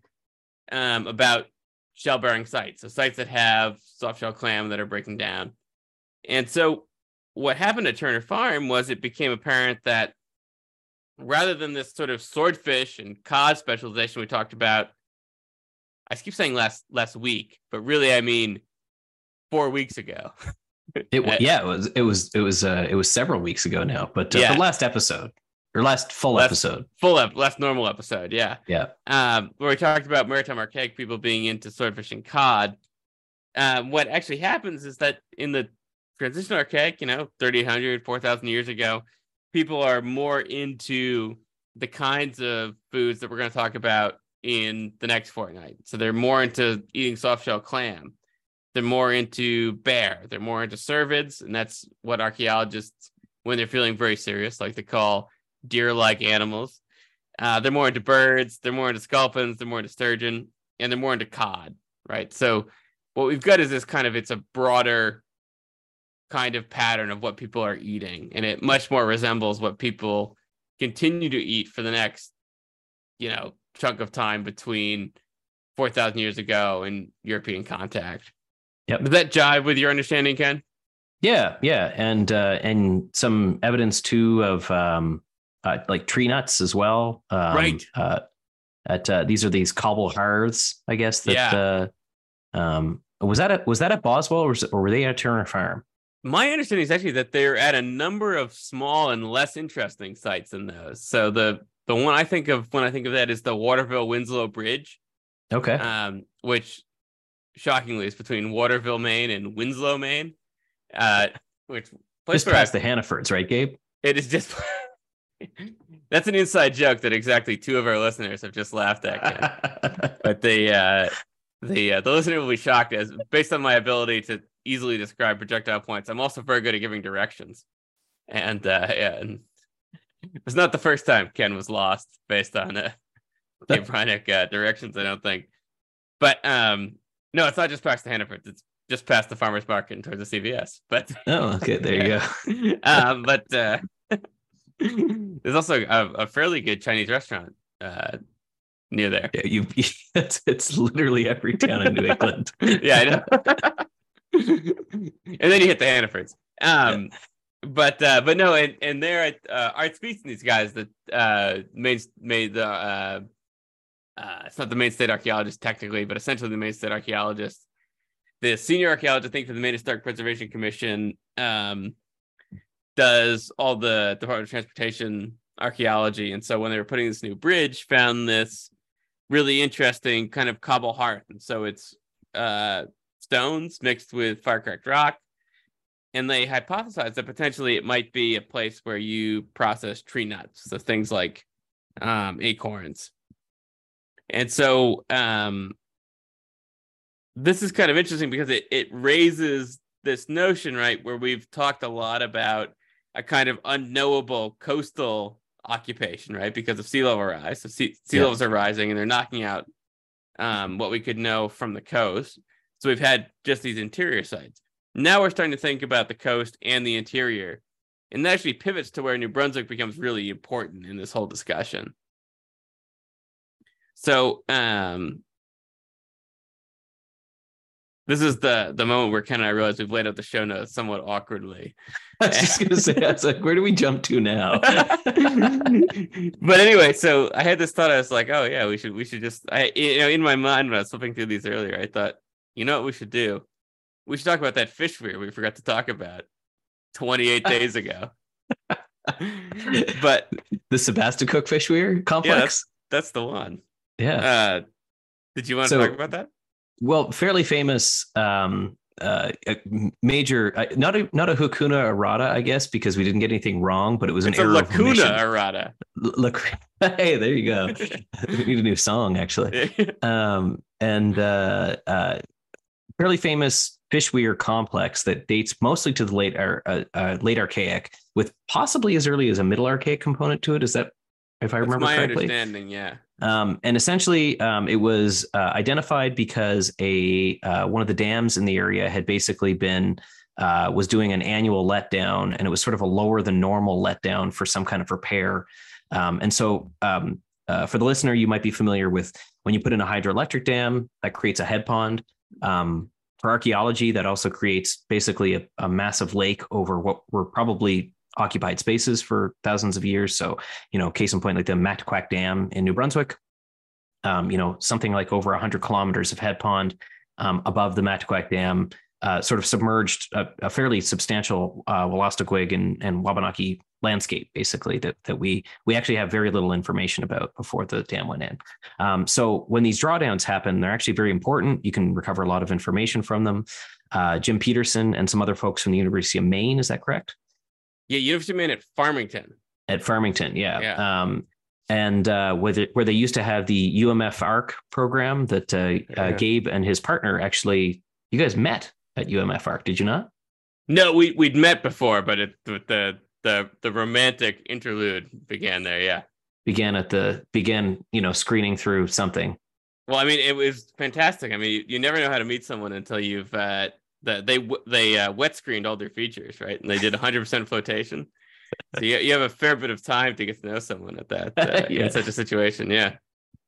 Speaker 3: um, about shell bearing sites, so sites that have soft shell clam that are breaking down. And so what happened at Turner Farm was it became apparent that rather than this sort of swordfish and cod specialization we talked about, I keep saying last last week, but really I mean four weeks ago.
Speaker 2: It [laughs] yeah, it was it was it was uh, it was several weeks ago now, but uh,
Speaker 3: Yeah.
Speaker 2: the last episode or last full
Speaker 3: Last-
Speaker 2: episode.
Speaker 3: Full up, last normal episode, yeah.
Speaker 2: Yeah.
Speaker 3: um, where we talked about maritime archaic people being into swordfish and cod. Um, what actually happens is that in the transition archaic, you know, 3,800, 4,000 years ago, people are more into the kinds of foods that we're going to talk about in the next fortnight. So they're more into eating soft shell clam. They're more into bear. They're more into cervids. And that's what archaeologists, when they're feeling very serious, like to call deer like animals. Uh, they're more into birds, they're more into sculpins, they're more into sturgeon, and they're more into cod, right? So what we've got is this kind of it's a broader kind of pattern of what people are eating, and it much more resembles what people continue to eat for the next, you know, chunk of time between four thousand years ago and European contact.
Speaker 2: Yep.
Speaker 3: Does that jive with your understanding, Ken?
Speaker 2: Yeah, yeah, and uh, and some evidence too of um, uh, like tree nuts as well. Um,
Speaker 3: Right.
Speaker 2: Uh, at uh, these are these cobble hearths, I guess. That
Speaker 3: Yeah.
Speaker 2: uh, um, was that at was that at Boswell or, was or were they at Turner Farm?
Speaker 3: My understanding is actually that they're at a number of small and less interesting sites in those. So the the one I think of when I think of that is the Waterville Winslow Bridge,
Speaker 2: Okay.
Speaker 3: um, which shockingly is between Waterville, Maine, and Winslow, Maine. Uh, which place
Speaker 2: Just
Speaker 3: where I-
Speaker 2: past the Hannafords, right, Gabe?
Speaker 3: it is just [laughs] [laughs] that's an inside joke that exactly two of our listeners have just laughed at. [laughs] But the uh the uh, the listener will be shocked as based on my ability to easily describe projectile points i'm also very good at giving directions and uh yeah and it was not the first time ken was lost based on uh [laughs] uh directions i don't think but um no it's not just past the hannaford it's just past the farmers market and towards the cvs but
Speaker 2: oh, okay. There you go.
Speaker 3: um, but uh, [laughs] there's also a, a fairly good Chinese restaurant uh, near there.
Speaker 2: Yeah, you. [laughs] It's, it's literally every town in New England. [laughs]
Speaker 3: yeah, I know. and then you hit the Hannafords. Um, but uh, but no, and and there at uh, Art Spiess and these guys that uh, main made the uh, uh, it's not the main state archaeologist technically, but essentially the main state archaeologist, the senior archaeologist, I think, for the Maine Historic Preservation Commission, um, does all the Department of Transportation archaeology, and so when they were putting this new bridge, found this really interesting kind of cobble hearth, and so it's uh, stones mixed with fire cracked rock. And they hypothesized that potentially it might be a place where you process tree nuts, so things like um, acorns. And so um, this is kind of interesting because it it raises this notion, right, where we've talked a lot about a kind of unknowable coastal occupation, right, because of sea level rise. So sea, sea
Speaker 2: Yeah.
Speaker 3: levels are rising and they're knocking out um, what we could know from the coast. So we've had just these interior sites. Now we're starting to think about the coast and the interior. And that actually pivots to where New Brunswick becomes really important in this whole discussion. So um this is the the moment where Ken and I realize we've laid out the show notes somewhat awkwardly. [laughs]
Speaker 2: I was just gonna say, I was like, where do we jump to now? [laughs]
Speaker 3: but anyway, so I had this thought. I was like, oh yeah, we should we should just I you know in my mind when I was flipping through these earlier, I thought, you know what we should do? We should talk about that fish weir we forgot to talk about 28 days ago. [laughs] but
Speaker 2: the Sebasticook Fish Weir complex.
Speaker 3: that's the one.
Speaker 2: Yeah.
Speaker 3: Uh did you want to
Speaker 2: So-
Speaker 3: talk about that?
Speaker 2: Well, fairly famous. Um, uh, a major, uh, not a not a Hakuna errata, I guess, because we didn't get anything wrong, but it was
Speaker 3: It's
Speaker 2: an
Speaker 3: a
Speaker 2: error
Speaker 3: lacuna errata.
Speaker 2: Look, [laughs] hey, there you go. we need a new song, actually. [laughs] um, and uh, uh, fairly famous fish weir complex that dates mostly to the late uh, uh, late archaic, with possibly as early as a middle archaic component to it. Is that if I
Speaker 3: That's
Speaker 2: remember
Speaker 3: my
Speaker 2: correctly?
Speaker 3: understanding, yeah.
Speaker 2: Um, and essentially, um, it was uh, identified because a uh, one of the dams in the area had basically been uh, was doing an annual letdown, and it was sort of a lower than normal letdown for some kind of repair. Um, and so um, uh, for the listener, you might be familiar with when you put in a hydroelectric dam that creates a head pond. Um, for archaeology, that also creates basically a, a massive lake over what were probably occupied spaces for thousands of years. So, you know, case in point, like the Mactaquac Dam in New Brunswick, um, you know, something like over 100 kilometers of head pond um, above the Mactaquac Dam, uh, sort of submerged a, a fairly substantial uh, and, and Wabanaki landscape, basically that that we we actually have very little information about before the dam went in. Um, so when these drawdowns happen, they're actually very important. You can recover a lot of information from them. Uh, Jim Petersen and some other folks from the University of Maine, is that correct?
Speaker 3: Yeah, University of Maine at Farmington.
Speaker 2: At Farmington, yeah. yeah. Um, and uh, where, they, where they used to have the UMF ARC program that uh, uh, yeah. Gabe and his partner actually, you guys met at UMF ARC, did you not?
Speaker 3: No, we we'd met before, but it, the the the romantic interlude began there. Yeah,
Speaker 2: began at the began you know screening through something.
Speaker 3: Well, I mean, it was fantastic. I mean, you, you never know how to meet someone until you've uh, that they they uh, wet screened all their features, right? And they did 100% flotation. So you, you have a fair bit of time to get to know someone at that [laughs] uh, yeah. in such a situation. Yeah.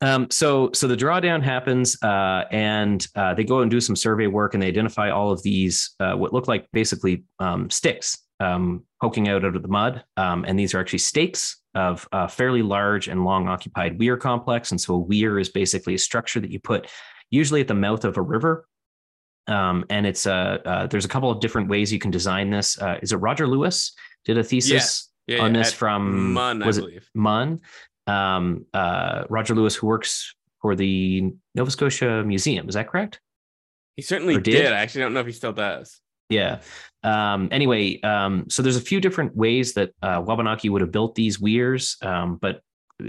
Speaker 2: Um, so so the drawdown happens, uh, and uh, they go and do some survey work, and they identify all of these uh, what look like basically um, sticks um, poking out out of the mud, um, and these are actually stakes of a fairly large and long occupied weir complex. And so a weir is basically a structure that you put usually at the mouth of a river um, and it's uh, uh, there's a couple of different ways you can design this. Uh, is it Roger Lewis did a thesis yeah. Yeah, on yeah. this At from
Speaker 3: MUN, was I believe.
Speaker 2: it MUN? Um, uh, Roger Lewis, who works for the Nova Scotia Museum, is that correct?
Speaker 3: He certainly did. did. I actually don't know if he still does.
Speaker 2: Yeah. Um, anyway, um, so there's a few different ways that uh, Wabanaki would have built these weirs, um, but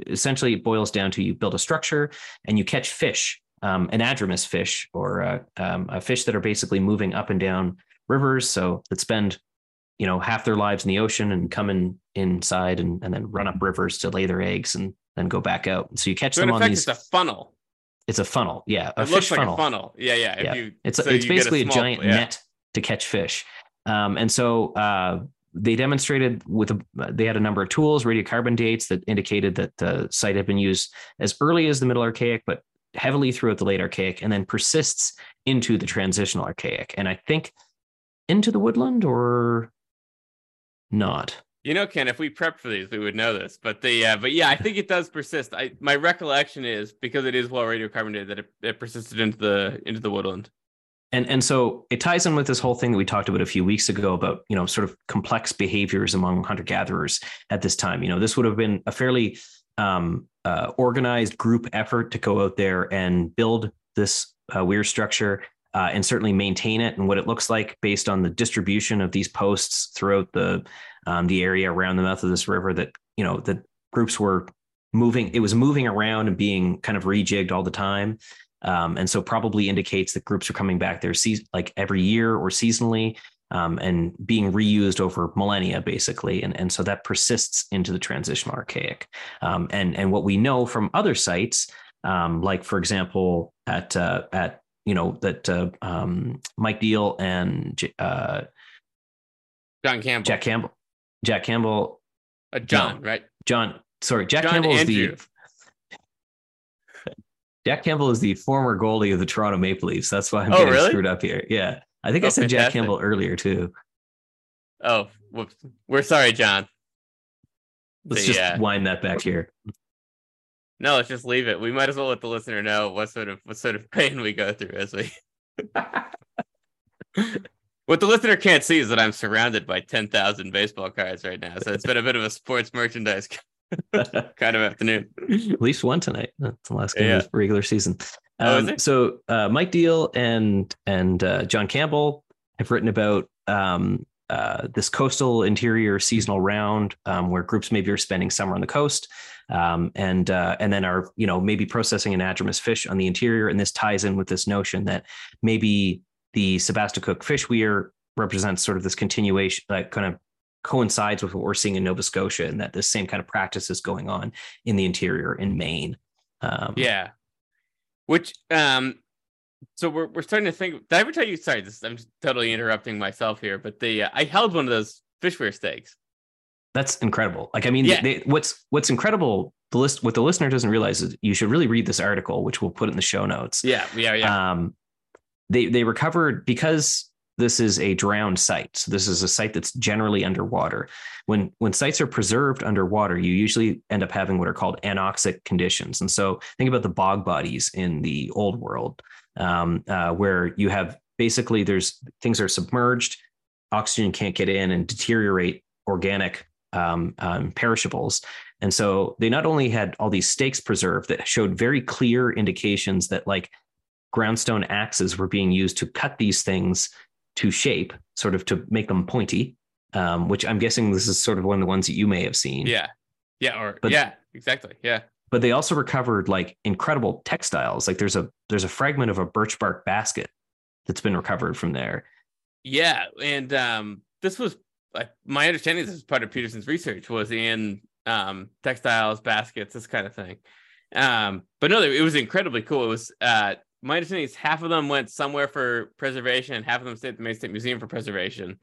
Speaker 2: essentially it boils down to you build a structure and you catch fish um, anadromous fish or uh, um, a fish that are basically moving up and down rivers. So that spend, you know, half their lives in the ocean and come in inside and, and then run up rivers to lay their eggs and then go back out. So you catch
Speaker 3: so
Speaker 2: them on
Speaker 3: effect,
Speaker 2: these.
Speaker 3: It's a funnel.
Speaker 2: It's a funnel. Yeah. A
Speaker 3: it looks like funnel. a funnel. Yeah. Yeah.
Speaker 2: yeah. You, it's, so it's basically a, small, a, giant yeah. net to catch fish. Um, and so uh, they demonstrated with a, they had a number of tools, radiocarbon dates that indicated that the site had been used as early as the Middle Archaic, but heavily throughout the late Archaic and then persists into the transitional Archaic. And I think into the woodland or not.
Speaker 3: You know, Ken, if we prepped for these, we would know this. But the uh, but yeah, I think it does persist. I my recollection is because it is well radiocarbonated that it, it persisted into the into the woodland.
Speaker 2: And and so it ties in with this whole thing that we talked about a few weeks ago about you know sort of complex behaviors among hunter gatherers at this time. You know, this would have been a fairly um, uh, organized group effort to go out there and build this uh, weir structure uh, and certainly maintain it and what it looks like based on the distribution of these posts throughout the um, the area around the mouth of this river that you know that groups were moving it was moving around and being kind of rejigged all the time. Um, and so probably indicates that groups are coming back there se- like every year or seasonally um, and being reused over millennia, basically. And, and so that persists into the transitional archaic. Um, and, and what we know from other sites, um, like for example, at, uh, at you know, that uh, um, Mike Deal and uh,
Speaker 3: John Campbell,
Speaker 2: Jack Campbell, Jack Campbell,
Speaker 3: uh, John, no, right?
Speaker 2: John, sorry, Jack
Speaker 3: John
Speaker 2: Campbell
Speaker 3: Andrew.
Speaker 2: is the [laughs] Jack Campbell is the former goalie of the Toronto Maple Leafs. That's why I'm oh, getting really? screwed up here. Yeah. I think oh, I said fantastic. Jack Campbell earlier too.
Speaker 3: Oh, whoops. We're sorry, John.
Speaker 2: Let's just uh, wind that back here.
Speaker 3: No, let's just leave it. We might as well let the listener know what sort of what sort of pain we go through as we. [laughs] what the listener can't see is that I'm surrounded by ten thousand baseball cards right now, so it's been a bit of a sports merchandise [laughs] kind of afternoon.
Speaker 2: At least one tonight. That's the last game yeah. of regular season. Oh, um, so uh, Mike Deal and and uh, John Campbell have written about um, uh, this coastal interior seasonal round um, where groups maybe are spending summer on the coast um, and uh, and then are you know maybe processing anadromous fish on the interior. And this ties in with this notion that maybe the Sebasticook fish weir represents sort of this continuation that kind of coincides with what we're seeing in Nova Scotia and that this same kind of practice is going on in the interior in Maine.
Speaker 3: Um, yeah, which um so we're we're starting to think. Did I ever tell you? Sorry, this I'm totally interrupting myself here. But the uh, I held one of those fishware steaks.
Speaker 2: That's incredible. Like I mean, yeah. they, what's what's incredible the list what the listener doesn't realize is you should really read this article, which we'll put in the show notes.
Speaker 3: Yeah, yeah, yeah.
Speaker 2: Um, they they recovered because this is a drowned site. So this is a site that's generally underwater. When when sites are preserved underwater, you usually end up having what are called anoxic conditions. And so think about the bog bodies in the old world, um, uh, where you have basically there's things are submerged, oxygen can't get in and deteriorate organic um, um, perishables. And so they not only had all these stakes preserved that showed very clear indications that like groundstone axes were being used to cut these things to shape, sort of to make them pointy. Um, which I'm guessing this is sort of one of the ones that you may have seen.
Speaker 3: Yeah. Yeah. Or
Speaker 2: But-
Speaker 3: yeah, exactly. Yeah.
Speaker 2: But they also recovered like incredible textiles. Like there's a there's a fragment of a birch bark basket that's been recovered from there.
Speaker 3: Yeah, and um, this was like my understanding. This is part of Petersen's research was in um, textiles, baskets, this kind of thing. Um, but no, it was incredibly cool. It was uh, my understanding is half of them went somewhere for preservation, and half of them stayed at the Maine State Museum for preservation.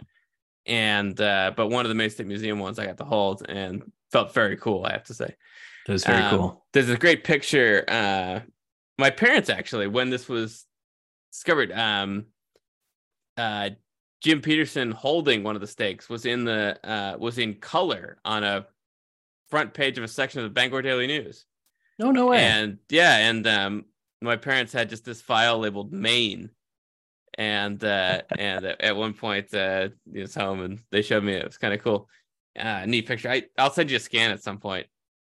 Speaker 3: And uh, but one of the Maine State Museum ones I got to hold and felt very cool. I have to say.
Speaker 2: That was very
Speaker 3: Um,
Speaker 2: cool.
Speaker 3: There's a great picture. Uh, my parents actually, when this was discovered, um, uh, Jim Petersen holding one of the stakes was in the uh, was in color on a front page of a section of the Bangor Daily News.
Speaker 2: No, no way.
Speaker 3: And yeah, and um, my parents had just this file labeled Maine. And uh, [laughs] and at one point, uh, he was home and they showed me it. It was kind of cool. Uh, neat picture. I, I'll send you a scan at some point.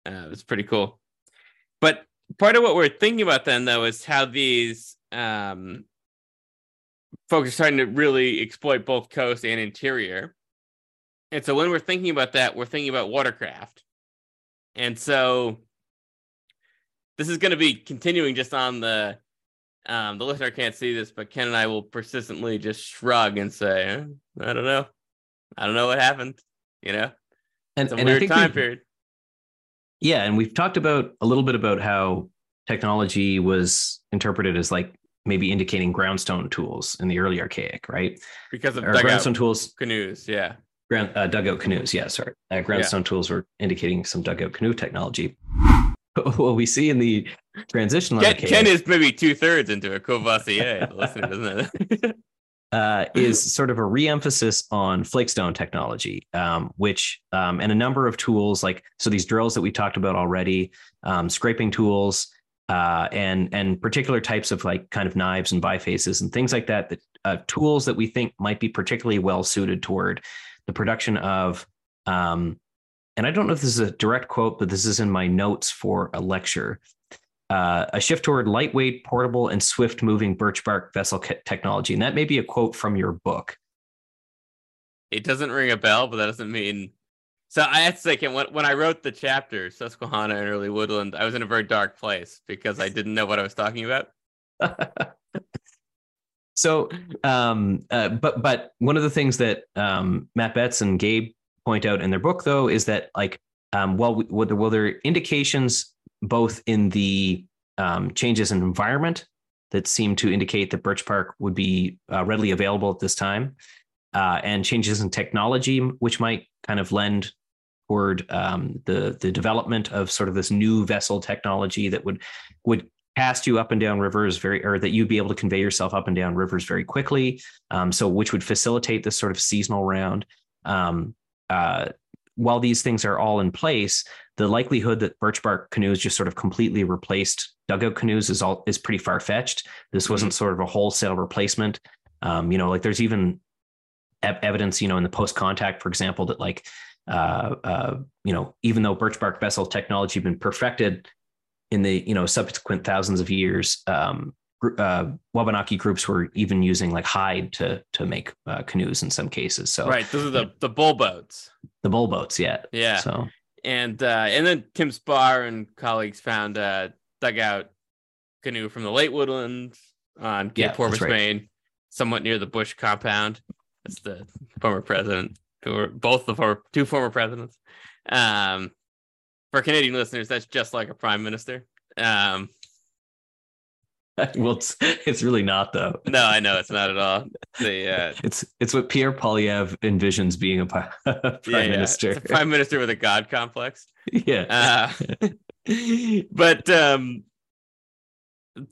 Speaker 3: Uh, it was pretty cool. But part of what we're thinking about then, though, is how these um, folks are starting to really exploit both coast and interior. And so when we're thinking about that, we're thinking about watercraft. And so this is going to be continuing just on the um the listener can't see this but ken and i will persistently just shrug and say "Eh, i don't know i don't know what happened you know
Speaker 2: and,
Speaker 3: it's a
Speaker 2: and
Speaker 3: weird time period
Speaker 2: Yeah, and we've talked about a little bit about how technology was interpreted as like maybe indicating groundstone tools in the early archaic, right?
Speaker 3: because of
Speaker 2: Or
Speaker 3: dugout
Speaker 2: groundstone tools,
Speaker 3: canoes yeah
Speaker 2: ground, uh, dugout canoes. Yeah, sorry, uh, groundstone tools were indicating some dugout canoe technology. [laughs] what we see in the transitional
Speaker 3: ken, ken is maybe two-thirds into a courvoisier doesn't it [laughs]
Speaker 2: uh, is sort of a re-emphasis on flakestone technology, um, which um, and a number of tools like so these drills that we talked about already, um, scraping tools, uh, and and particular types of like kind of knives and bifaces and things like that. That uh, tools that we think might be particularly well suited toward the production of. Um, and I don't know if this is a direct quote, but this is in my notes for a lecture uh, a shift toward lightweight, portable, and swift moving birch bark vessel ca- technology. And that may be a quote from your book.
Speaker 3: it doesn't ring a bell but that doesn't mean so i to say when, when i wrote the chapter susquehanna and early woodland i was in a very dark place because i didn't know what i was talking about [laughs]
Speaker 2: so, um, uh, but but one of the things that um, Matt Betts and Gabe point out in their book, though, is that like, um, well, we- there, there are indications both in the um, changes in environment that seem to indicate that birch bark would be uh, readily available at this time, uh, and changes in technology, which might kind of lend toward um, the the development of sort of this new vessel technology that would would cast you up and down rivers very or that you'd be able to convey yourself up and down rivers very quickly um, so which would facilitate this sort of seasonal round. Um, uh, while these things are all in place the likelihood that birch bark canoes just sort of completely replaced dugout canoes is all is pretty far-fetched. This wasn't sort of a wholesale replacement. Um, you know like there's even ev- evidence you know in the post contact for example that like uh, uh, you know even though birch bark vessel technology had been perfected in the you know subsequent thousands of years, um, uh, Wabanaki groups were even using like hide to to make uh, canoes in some cases. So
Speaker 3: right those are the the bull boats
Speaker 2: the bull boats, yeah.
Speaker 3: yeah
Speaker 2: So
Speaker 3: and uh, and then Tim Spahr and colleagues found a dugout canoe from the late woodlands on Cape
Speaker 2: Yeah,
Speaker 3: Porpoise,
Speaker 2: right.
Speaker 3: Maine, somewhat near the Bush compound. That's the former president, or both the former two former presidents. Um, for Canadian listeners, that's just like a prime minister. Um, [laughs]
Speaker 2: well, it's, it's really not though.
Speaker 3: no, I know it's not at all. The uh, [laughs]
Speaker 2: It's it's what Pierre Poilievre envisions being a [laughs] prime
Speaker 3: yeah,
Speaker 2: minister.
Speaker 3: a prime minister with a god complex.
Speaker 2: yeah.
Speaker 3: Uh, but um,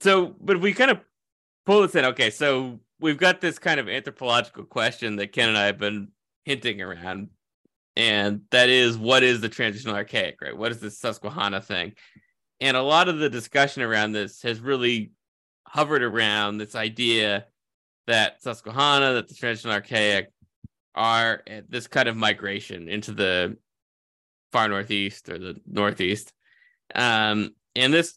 Speaker 3: so but we kind of pull this in. Okay, so we've got this kind of anthropological question that Ken and I have been hinting around, and that is what is the transitional archaic, right? What is this Susquehanna thing? And a lot of the discussion around this has really hovered around this idea that Susquehanna, that the transitional archaic are this kind of migration into the far northeast or the northeast. Um, and this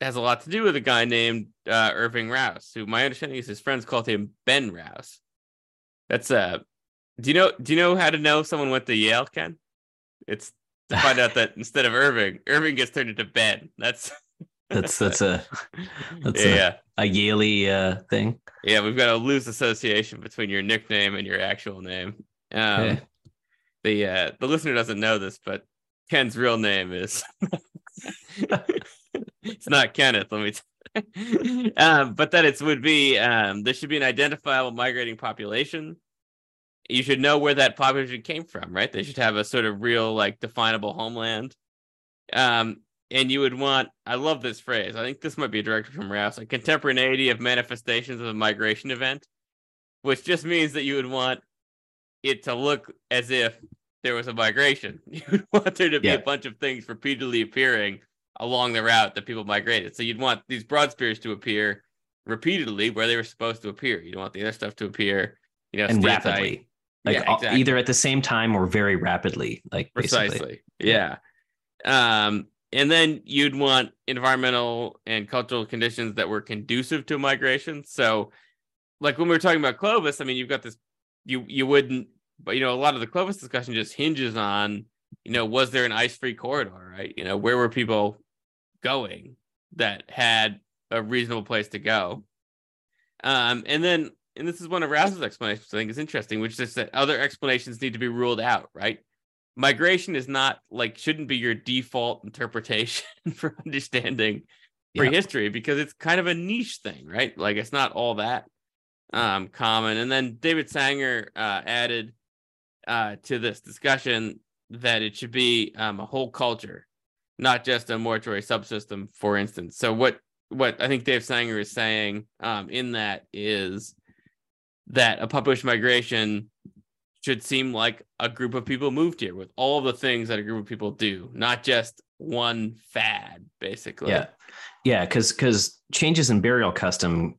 Speaker 3: has a lot to do with a guy named uh, Irving Rouse, who my understanding is his friends called him Ben Rouse. That's uh do you know do you know how to know someone went to Yale, Ken? It's to find out that [laughs] instead of Irving, Irving gets turned into Ben. That's
Speaker 2: that's that's a [laughs] that's yeah. a, a Yaley uh, thing.
Speaker 3: Yeah, we've got a loose association between your nickname and your actual name. Um, okay. The uh, the listener doesn't know this, but Ken's real name is [laughs] it's not Kenneth. Let me. T- [laughs] um, but that it would be um, there should be an identifiable migrating population. You should know where that population came from, right? They should have a sort of real, like, definable homeland. Um, and you would want I love this phrase. I think this might be a directive from Rouse, a contemporaneity of manifestations of a migration event, which just means that you would want it to look as if there was a migration. [laughs] You would want there to be yeah. a bunch of things repeatedly appearing along the route that people migrated. So you'd want these broad spears to appear repeatedly where they were supposed to appear. You don't want the other stuff to appear, you know,
Speaker 2: and rapidly. Like yeah, exactly. either at the same time or very rapidly. Like
Speaker 3: precisely. Basically. Yeah. Um, and then you'd want environmental and cultural conditions that were conducive to migration. So, like when we were talking about Clovis, I mean, you've got this, you you wouldn't, but you know, a lot of the Clovis discussion just hinges on, you know, was there an ice-free corridor, right? You know, where were people going that had a reasonable place to go? Um, and then, and this is one of Rouse's explanations I think is interesting, which is that other explanations need to be ruled out, right? Migration is not like shouldn't be your default interpretation [laughs] for understanding prehistory yeah. because it's kind of a niche thing, right? Like it's not all that um, common. And then David Sanger uh, added uh, to this discussion that it should be um, a whole culture, not just a mortuary subsystem, for instance. So what what I think Dave Sanger is saying um, in that is that a published migration should seem like a group of people moved here with all the things that a group of people do, not just one fad, basically.
Speaker 2: Yeah, yeah, because because changes in burial custom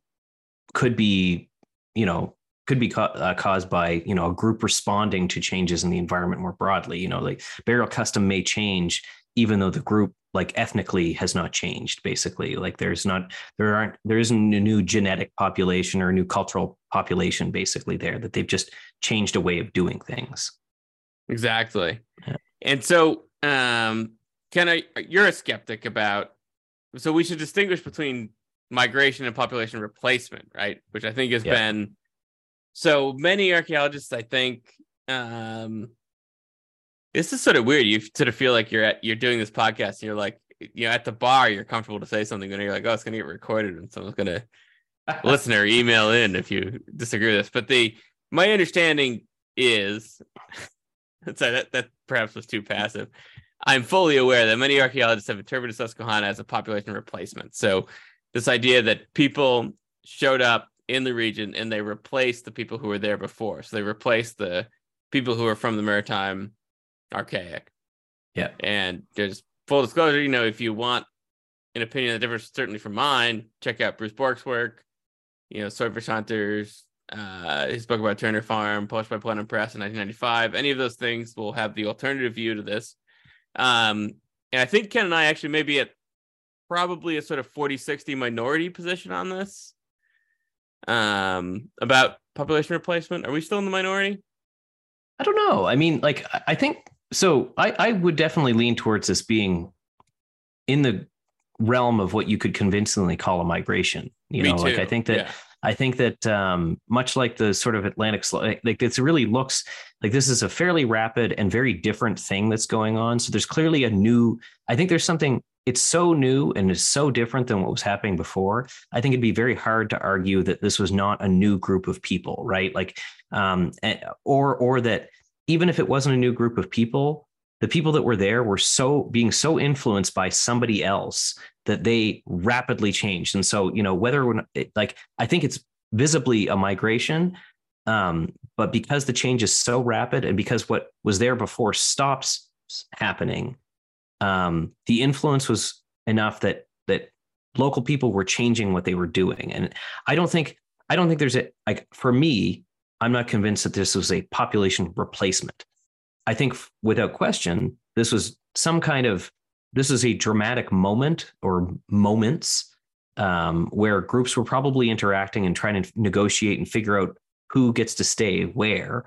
Speaker 2: could be, you know, could be ca- uh, caused by you know a group responding to changes in the environment more broadly. You know, like burial custom may change even though the group like ethnically has not changed basically like there's not there aren't there isn't a new genetic population or a new cultural population basically there that they've just changed a way of doing things
Speaker 3: exactly yeah. and so um can i you're a skeptic about so we should distinguish between migration and population replacement right which i think has yeah. been so many archaeologists i think um this is sort of weird. You sort of feel like you're at you're doing this podcast and you're like, you know, at the bar, you're comfortable to say something, and you're like, oh, it's gonna get recorded and someone's gonna [laughs] listen or email in if you disagree with this. But the my understanding is [laughs] sorry, that that perhaps was too passive. I'm fully aware that many archaeologists have interpreted Susquehanna as a population replacement. So this idea that people showed up in the region and they replaced the people who were there before. So they replaced the people who are from the maritime archaic.
Speaker 2: Yeah.
Speaker 3: And there's full disclosure, you know, if you want an opinion that differs certainly from mine, check out Bruce Bourque's work, you know, Swordfish Hunters, uh, his book about Turner Farm, published by Plenum Press in 1995. Any of those things will have the alternative view to this. Um, and I think Ken and I actually may be at probably a sort of 40 60 minority position on this um, about population replacement. Are we still in the minority?
Speaker 2: I don't know. I mean, like, I think so I, I would definitely lean towards this being in the realm of what you could convincingly call a migration. You Me know, too. like I think that yeah. I think that um, much like the sort of Atlantic, like it really looks like this is a fairly rapid and very different thing that's going on. So there's clearly a new. I think there's something. It's so new and is so different than what was happening before. I think it'd be very hard to argue that this was not a new group of people, right? Like, um, or or that even if it wasn't a new group of people, the people that were there were so being so influenced by somebody else that they rapidly changed. And so, you know, whether or not, like, I think it's visibly a migration, um, but because the change is so rapid and because what was there before stops happening, um, the influence was enough that that local people were changing what they were doing. And I don't think I don't think there's a like for me, I'm not convinced that this was a population replacement. I think without question, this was some kind of this is a dramatic moment or moments um, where groups were probably interacting and trying to negotiate and figure out who gets to stay where.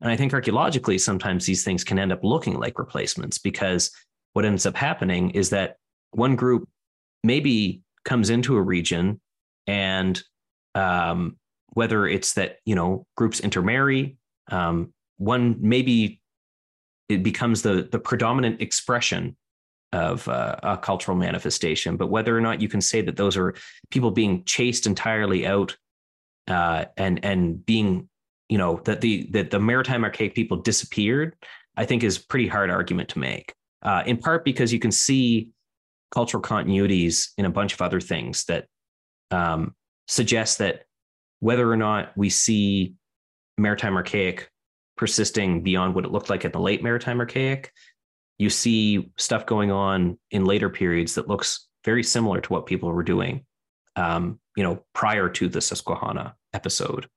Speaker 2: And I think archaeologically, sometimes these things can end up looking like replacements because what ends up happening is that one group maybe comes into a region and um, whether it's that you know groups intermarry um, one maybe it becomes the the predominant expression of uh, a cultural manifestation but whether or not you can say that those are people being chased entirely out uh, and and being you know that the that the maritime archaic people disappeared i think is pretty hard argument to make uh, in part because you can see cultural continuities in a bunch of other things that um, suggest that whether or not we see maritime archaic persisting beyond what it looked like at the late maritime archaic you see stuff going on in later periods that looks very similar to what people were doing um, you know prior to the susquehanna episode.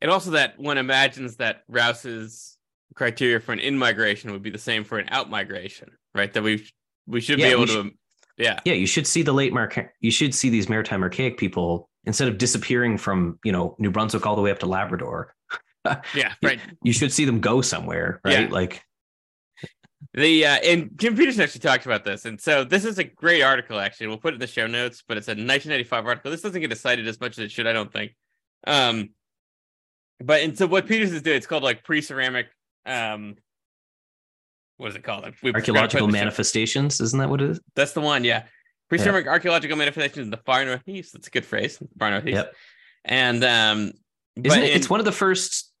Speaker 3: And also that one imagines that rouse's criteria for an in migration would be the same for an out migration right? That we we should yeah, be able to yeah.
Speaker 2: Yeah you should see the late mar- you should see these maritime archaic people instead of disappearing from you know new brunswick all the way up to labrador [laughs]
Speaker 3: yeah right
Speaker 2: you, should see them go somewhere right yeah. like
Speaker 3: the uh, and Jim Petersen actually talked about this, and so this is a great article. Actually, we'll put it in the show notes. But it's a 1995 article. This doesn't get cited as much as it should, I don't think. Um, but and so what Petersen's doing, it's called like pre-ceramic. Um, what is it called?
Speaker 2: Archaeological manifestations, isn't that what it is?
Speaker 3: That's the one. Yeah, pre-ceramic yeah. archaeological manifestations in the far northeast. That's a good phrase. Far northeast. Yep. And um,
Speaker 2: isn't it, in, it's one of the first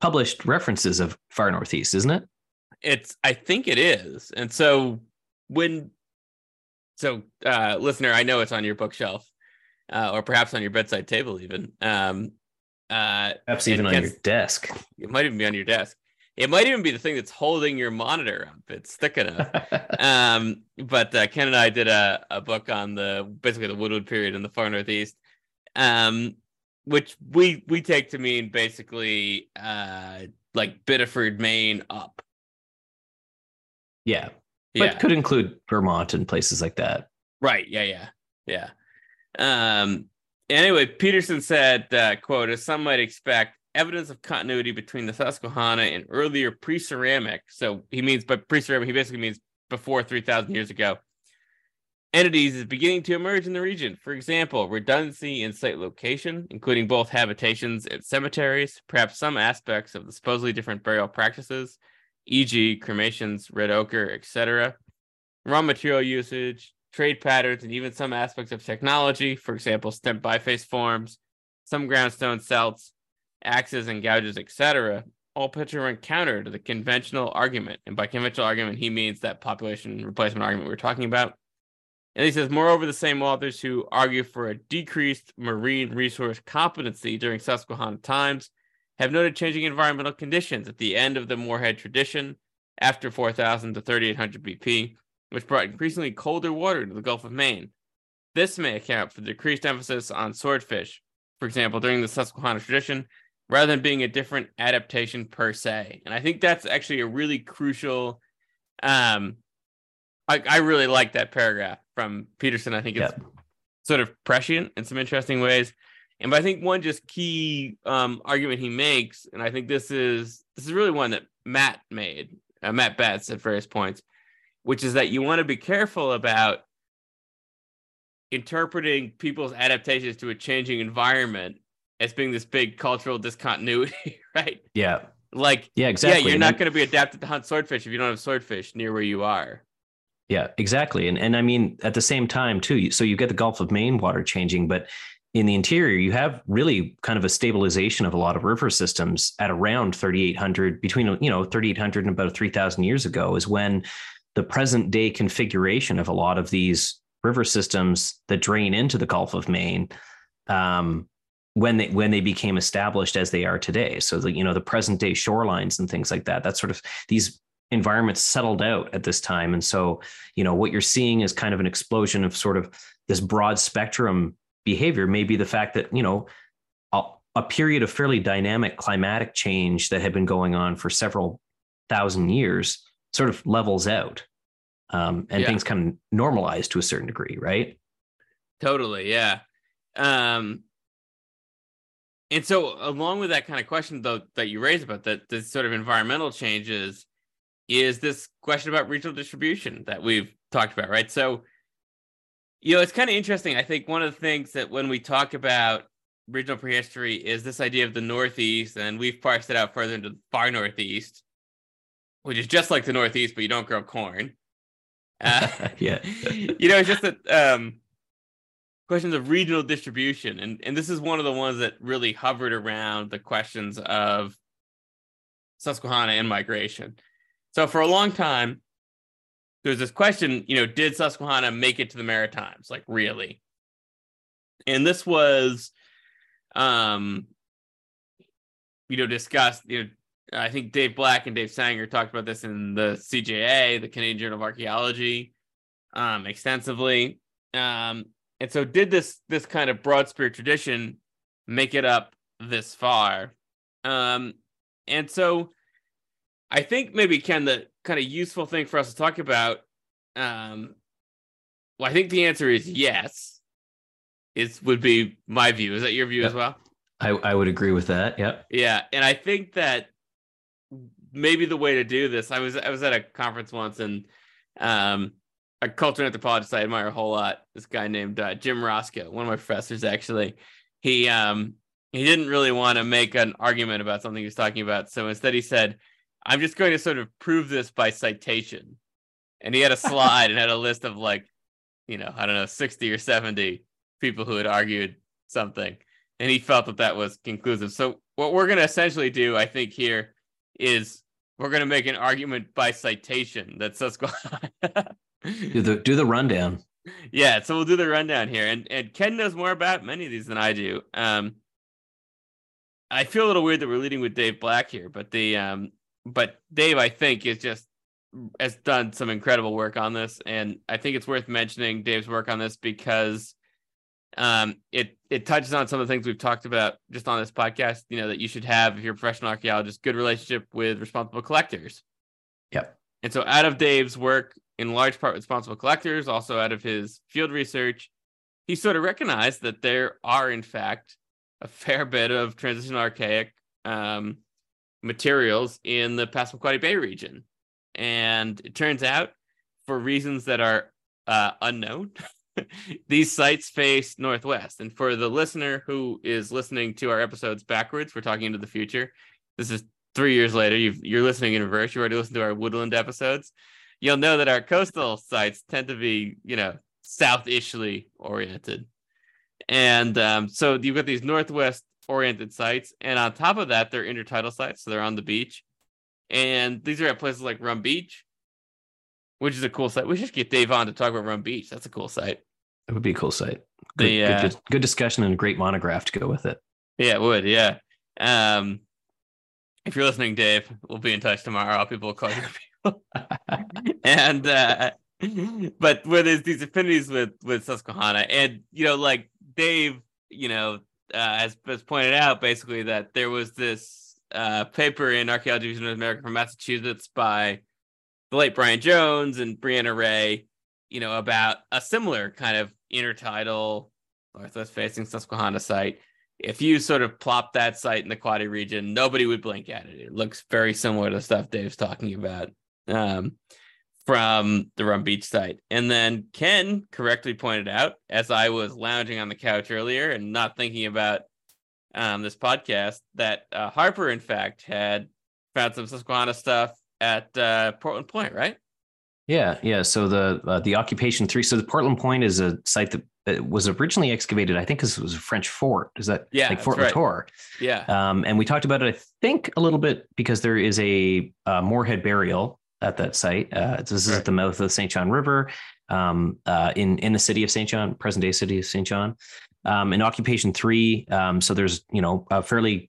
Speaker 2: published references of far northeast, isn't it?
Speaker 3: It's I think it is. And so when so uh listener, I know it's on your bookshelf. Uh, or perhaps on your bedside table even. Um uh
Speaker 2: perhaps even on your desk.
Speaker 3: It might even be on your desk. It might even be the thing that's holding your monitor up. It's thick enough. [laughs] um, but uh, Ken and I did a, a book on the basically the Woodland period in the far northeast, um, which we we take to mean basically uh, like Biddeford, Maine, up.
Speaker 2: Yeah. But yeah. could include Vermont and places like that.
Speaker 3: Right. Yeah. Yeah. Yeah. Um, anyway, Petersen said, uh, quote, as some might expect, evidence of continuity between the Susquehanna and earlier pre-ceramic. So he means but pre-ceramic, he basically means before 3,000 years ago. Entities is beginning to emerge in the region. For example, redundancy in site location, including both habitations and cemeteries, perhaps some aspects of the supposedly different burial practices, e.g., cremations, red ochre, etc., raw material usage, trade patterns, and even some aspects of technology, for example, stemp biface forms, some groundstone celts, axes and gouges, etc., all picture run counter to the conventional argument. And by conventional argument, he means that population replacement argument we are talking about. And he says, moreover, the same authors who argue for a decreased marine resource competency during Susquehanna times have noted changing environmental conditions at the end of the Moorehead tradition after 4000 to 3800 BP, which brought increasingly colder water to the Gulf of Maine. This may account for the decreased emphasis on swordfish. For example, during the Susquehanna tradition, rather than being a different adaptation per se. And I think that's actually a really crucial. Um, I, I really like that paragraph from Petersen. I think it's yep. sort of prescient in some interesting ways. And but I think one just key um, argument he makes, and I think this is this is really one that Matt made, uh, Matt Betts at various points, which is that you want to be careful about interpreting people's adaptations to a changing environment as being this big cultural discontinuity, [laughs] right?
Speaker 2: Yeah.
Speaker 3: Like,
Speaker 2: yeah, exactly.
Speaker 3: Yeah, you're not going to be adapted to hunt swordfish if you don't have swordfish near where you are.
Speaker 2: Yeah, exactly. And and I mean, at the same time, too, so you get the Gulf of Maine water changing, but in the interior, you have really kind of a stabilization of a lot of river systems at around 3,800, between you know 3,800 and about 3,000 years ago, is when the present day configuration of a lot of these river systems that drain into the Gulf of Maine, um, when they when they became established as they are today. So the you know the present day shorelines and things like that. That sort of these environments settled out at this time, and so you know what you're seeing is kind of an explosion of sort of this broad spectrum behavior may be the fact that you know a, a, period of fairly dynamic climatic change that had been going on for several thousand years sort of levels out um, and yeah. things kind of normalize to a certain degree right
Speaker 3: totally yeah um, and so along with that kind of question though that you raised about that the sort of environmental changes is this question about regional distribution that we've talked about right so you know, it's kind of interesting. I think one of the things that when we talk about regional prehistory is this idea of the Northeast, and we've parsed it out further into the far Northeast, which is just like the Northeast, but you don't grow corn. [laughs]
Speaker 2: Uh, yeah. [laughs]
Speaker 3: you know, it's just that um, questions of regional distribution. And, and this is one of the ones that really hovered around the questions of Susquehanna and migration. So for a long time, there's this question, you know, did Susquehanna make it to the Maritimes? Like, really? And this was, um, you know, discussed. You know, I think Dave Black and Dave Sanger talked about this in the CJA, the Canadian Journal of Archaeology, um, extensively. Um, and so, did this this kind of broad spear tradition make it up this far? Um, and so, I think maybe Ken, the kind of useful thing for us to talk about? Um, well, I think the answer is yes. Is would be my view. Is that your view
Speaker 2: yep.
Speaker 3: as well?
Speaker 2: I, I would agree with that. Yeah.
Speaker 3: Yeah, and I think that maybe the way to do this. I was I was at a conference once and um a cultural anthropologist I admire a whole lot. This guy named uh, Jim Roscoe, one of my professors actually. He um he didn't really want to make an argument about something he was talking about, so instead he said, I'm just going to sort of prove this by citation. And he had a [laughs] slide and had a list of like, you know, I don't know, 60 or 70 people who had argued something. And he felt that that was conclusive. So, what we're going to essentially do, I think, here is we're going to make an argument by citation that Susquehanna. [laughs]
Speaker 2: do the do the rundown.
Speaker 3: Yeah, so we'll do the rundown here, and and Ken knows more about many of these than I do. Um, I feel a little weird that we're leading with Dave Black here, but the um, but Dave, I think, is just has done some incredible work on this, and I think it's worth mentioning Dave's work on this because um, it it touches on some of the things we've talked about just on this podcast. You know that you should have if you're a professional archaeologist, good relationship with responsible collectors.
Speaker 2: Yep.
Speaker 3: And so, out of Dave's work, in large part, responsible collectors, also out of his field research, he sort of recognized that there are, in fact, a fair bit of transitional archaic um, materials in the Passamaquoddy Bay region. And it turns out, for reasons that are uh, unknown, [laughs] these sites face northwest. And for the listener who is listening to our episodes backwards, we're talking into the future. This is three years later. you are listening in reverse. You already listened to our woodland episodes. You'll know that our coastal sites tend to be, you know, southishly oriented. And um, so you've got these northwest oriented sites. And on top of that, they're intertidal sites. So they're on the beach. And these are at places like Rum Beach, which is a cool site. We should get Dave on to talk about Rum Beach. That's a cool site.
Speaker 2: It would be a cool site. Good, the, uh, good, good, discussion and a great monograph to go with it.
Speaker 3: Yeah, it would. Yeah. Um, if you're listening, Dave, we'll be in touch tomorrow. People will call you. [laughs] and uh, but where there's these affinities with with Susquehanna, and you know, like Dave, you know, uh, as, as pointed out, basically that there was this uh, paper in Archaeology of North America from Massachusetts by the late Brian Jones and Brianna Ray, you know, about a similar kind of intertidal northwest facing Susquehanna site. If you sort of plop that site in the Quoddy region, nobody would blink at it. It looks very similar to stuff Dave's talking about. Um, from the Rum Beach site. And then Ken correctly pointed out, as I was lounging on the couch earlier and not thinking about um, this podcast, that uh, Harper, in fact, had found some Susquehanna stuff at uh, Portland Point, right?
Speaker 2: Yeah, yeah. So the uh, the occupation three. So the Portland Point is a site that it was originally excavated, I think, because it was a French fort. Is that
Speaker 3: Yeah,
Speaker 2: like Fort
Speaker 3: right.
Speaker 2: Latour?
Speaker 3: Yeah.
Speaker 2: Um, and we talked about it, I think, a little bit because there is a, uh Moorehead burial at that site. Uh, this is
Speaker 3: Right.
Speaker 2: at the mouth of the St. John River um, uh, in in the city of St. John, present day city of St. John. Um, in Occupation Three, um, so there's you know a fairly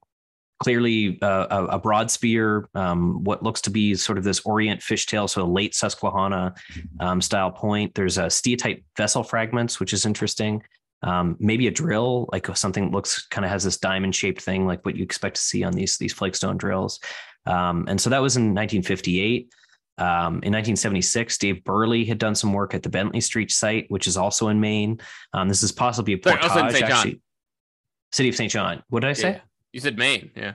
Speaker 2: clearly uh, a, broad spear, um, what looks to be sort of this Orient fishtail, so a late Susquehanna um, style point. There's a steatite vessel fragments, which is interesting. Um, maybe a drill, like something looks kind of has this diamond shaped thing, like what you expect to see on these these flagstone drills. Um, and so that was in 1958. Um, in 1976, Dave Burley had done some work at the Bentley Street site, which is also in Maine. Um, this is possibly a
Speaker 3: Sorry,
Speaker 2: portage,
Speaker 3: also in St. John.
Speaker 2: actually. City of St. John. What did I say?
Speaker 3: Yeah. You said Maine. Yeah.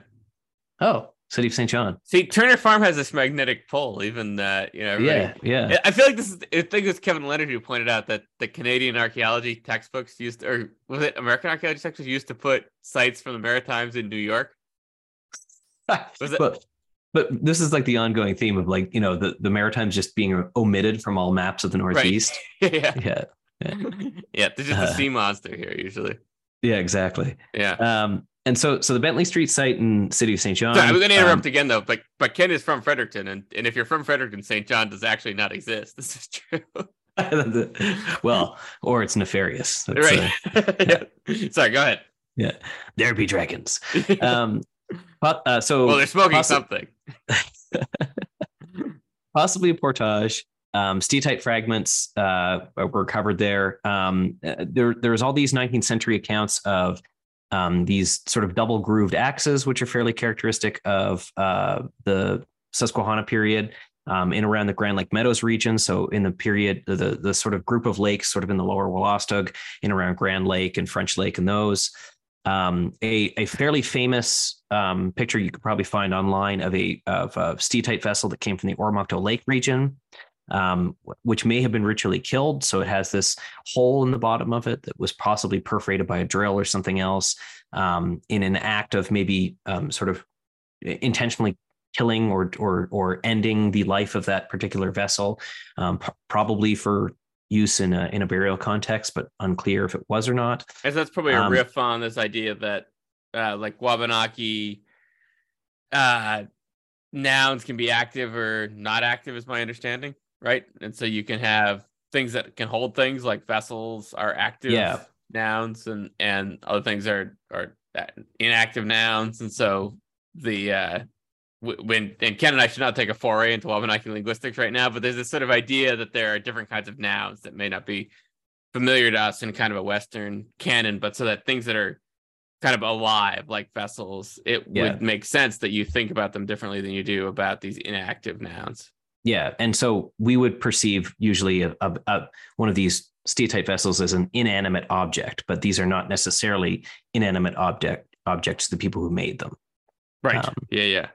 Speaker 2: Oh, City of St. John.
Speaker 3: See, Turner Farm has this magnetic pole, even that, you know, everybody-
Speaker 2: Yeah, yeah.
Speaker 3: I feel like this is, I think it was Kevin Leonard who pointed out that the Canadian archaeology textbooks used, or was it American archaeology textbooks used to put sites from the Maritimes in New York? [laughs] Was it-
Speaker 2: but but this is like the ongoing theme of like you know the the Maritimes just being omitted from all maps of the Northeast. [laughs]
Speaker 3: yeah.
Speaker 2: Yeah,
Speaker 3: yeah. [laughs] There's just a
Speaker 2: Uh,
Speaker 3: sea monster here, usually.
Speaker 2: yeah, exactly.
Speaker 3: Yeah.
Speaker 2: Um, and so so the Bentley Street site in City of St. John.
Speaker 3: Sorry, I'm going to interrupt
Speaker 2: um,
Speaker 3: again, though. But but Ken is from Fredericton, and, and if you're from Fredericton, St. John does actually not exist. [laughs] This is true.
Speaker 2: well, or it's nefarious. That's, uh,
Speaker 3: right. yeah. Sorry, go ahead.
Speaker 2: yeah, there be dragons. Um, but, uh, so
Speaker 3: well, they're smoking
Speaker 2: possi-
Speaker 3: something. [laughs]
Speaker 2: possibly a portage. Um, steatite fragments uh, were recovered there. Um, uh, there. There's all these 19th century accounts of um, these sort of double grooved axes, which are fairly characteristic of uh, the Susquehanna period um, in around the Grand Lake Meadows region. So in the period, the, the sort of group of lakes, sort of in the lower Wolastoq, in around Grand Lake and French Lake, and those. Um, a, a fairly famous um, picture you could probably find online of a of a steatite vessel that came from the Oromocto Lake region, um, which may have been ritually killed. So it has this hole in the bottom of it that was possibly perforated by a drill or something else um, in an act of maybe um, sort of intentionally killing or or or ending the life of that particular vessel, um, p- probably for use in a in a burial context, but unclear if it was or not.
Speaker 3: And so that's probably a
Speaker 2: Um,
Speaker 3: riff on this idea that uh, like Wabanaki uh, nouns can be active or not active, is my understanding, right? And so you can have things that can hold things like vessels are active
Speaker 2: Yeah.
Speaker 3: nouns and and other things are are uh, inactive nouns. And so the uh when and Ken and I should not take a foray into Wabanaki linguistics right now, but there's this sort of idea that there are different kinds of nouns that may not be familiar to us in kind of a Western canon, but so that things that are kind of alive, like vessels, it
Speaker 2: Yeah.
Speaker 3: would make sense that you think about them differently than you do about these inactive nouns.
Speaker 2: Yeah, and so we would perceive usually a, a, a one of these steatite vessels as an inanimate object, but these are not necessarily inanimate object objects. The people who made them.
Speaker 3: Right.
Speaker 2: Um,
Speaker 3: yeah, yeah.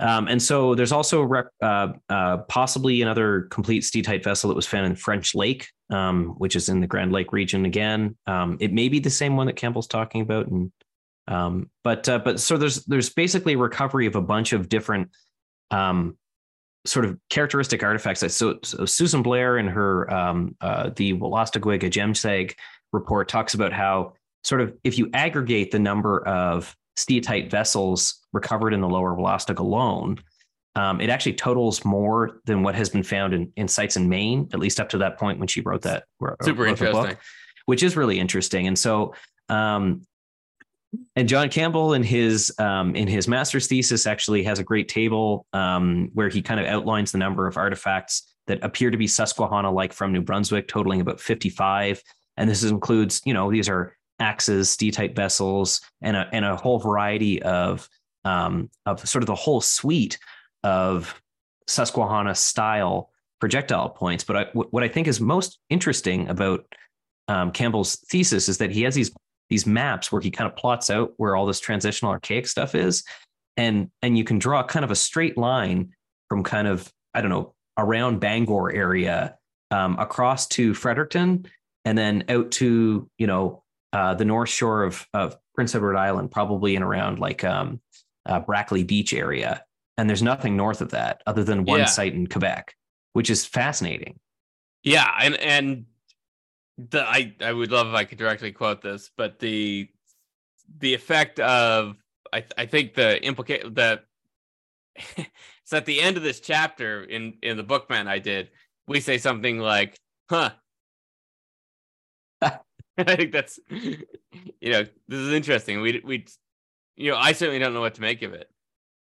Speaker 2: Um, and so there's also rep, uh, uh, possibly another complete steatite vessel that was found in French Lake, um, which is in the Grand Lake region again. Um, it may be the same one that Campbell's talking about, and um, but uh, but so there's there's basically recovery of a bunch of different um, sort of characteristic artifacts. So, so Susan Blair in her um, uh, the Wolostogwega Jemseg report talks about how sort of if you aggregate the number of steatite vessels recovered in the lower Wolastoq alone, um, it actually totals more than what has been found in, in sites in Maine, at least up to that point when she wrote that.
Speaker 3: Super
Speaker 2: wrote the book,
Speaker 3: interesting.
Speaker 2: which is really interesting. And so, um, and John Campbell in his um, in his master's thesis actually has a great table um, where he kind of outlines the number of artifacts that appear to be Susquehanna like from New Brunswick, totaling about 55. And this includes, you know, these are axes, steatite vessels, and a and a whole variety of um, of sort of the whole suite of Susquehanna style projectile points. But I, what what I think is most interesting about um, Campbell's thesis is that he has these these maps where he kind of plots out where all this transitional archaic stuff is, and and you can draw kind of a straight line from kind of I don't know around Bangor area um, across to Fredericton, and then out to you know uh, the north shore of of Prince Edward Island, probably in around like um, uh, Brackley Beach area. And there's nothing north of that other than one
Speaker 3: Yeah.
Speaker 2: site in Quebec, which is fascinating.
Speaker 3: Yeah, and and the I I would love if I could directly quote this, but the the effect of I I think the implicate that [laughs] it's at the end of this chapter in in the bookman I did we say something like huh [laughs] I think that's you know this is interesting. We we you know I certainly don't know what to make of it.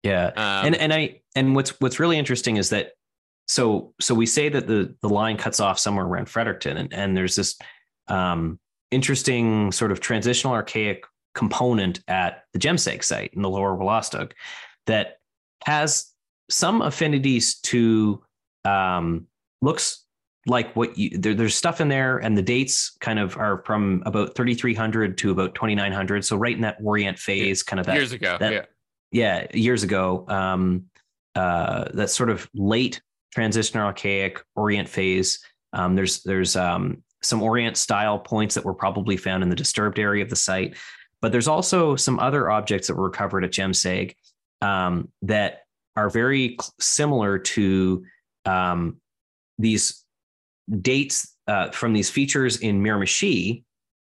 Speaker 2: Yeah.
Speaker 3: Um,
Speaker 2: and and I and what's what's really interesting is that so so we say that the the line cuts off somewhere around Fredericton and and there's this um interesting sort of transitional archaic component at the Jemseg site in the lower Wolastoq that has some affinities to um, looks like what you there, there's stuff in there and the dates kind of are from about 3300 to about 2900 so right in that orient phase kind of that
Speaker 3: years ago
Speaker 2: that,
Speaker 3: yeah.
Speaker 2: Yeah years ago um uh that sort of late transitional archaic orient phase. Um there's there's um some orient style points that were probably found in the disturbed area of the site. But there's also some other objects that were recovered at Jemseg um, that are very similar to um, these dates uh, from these features in Miramichi,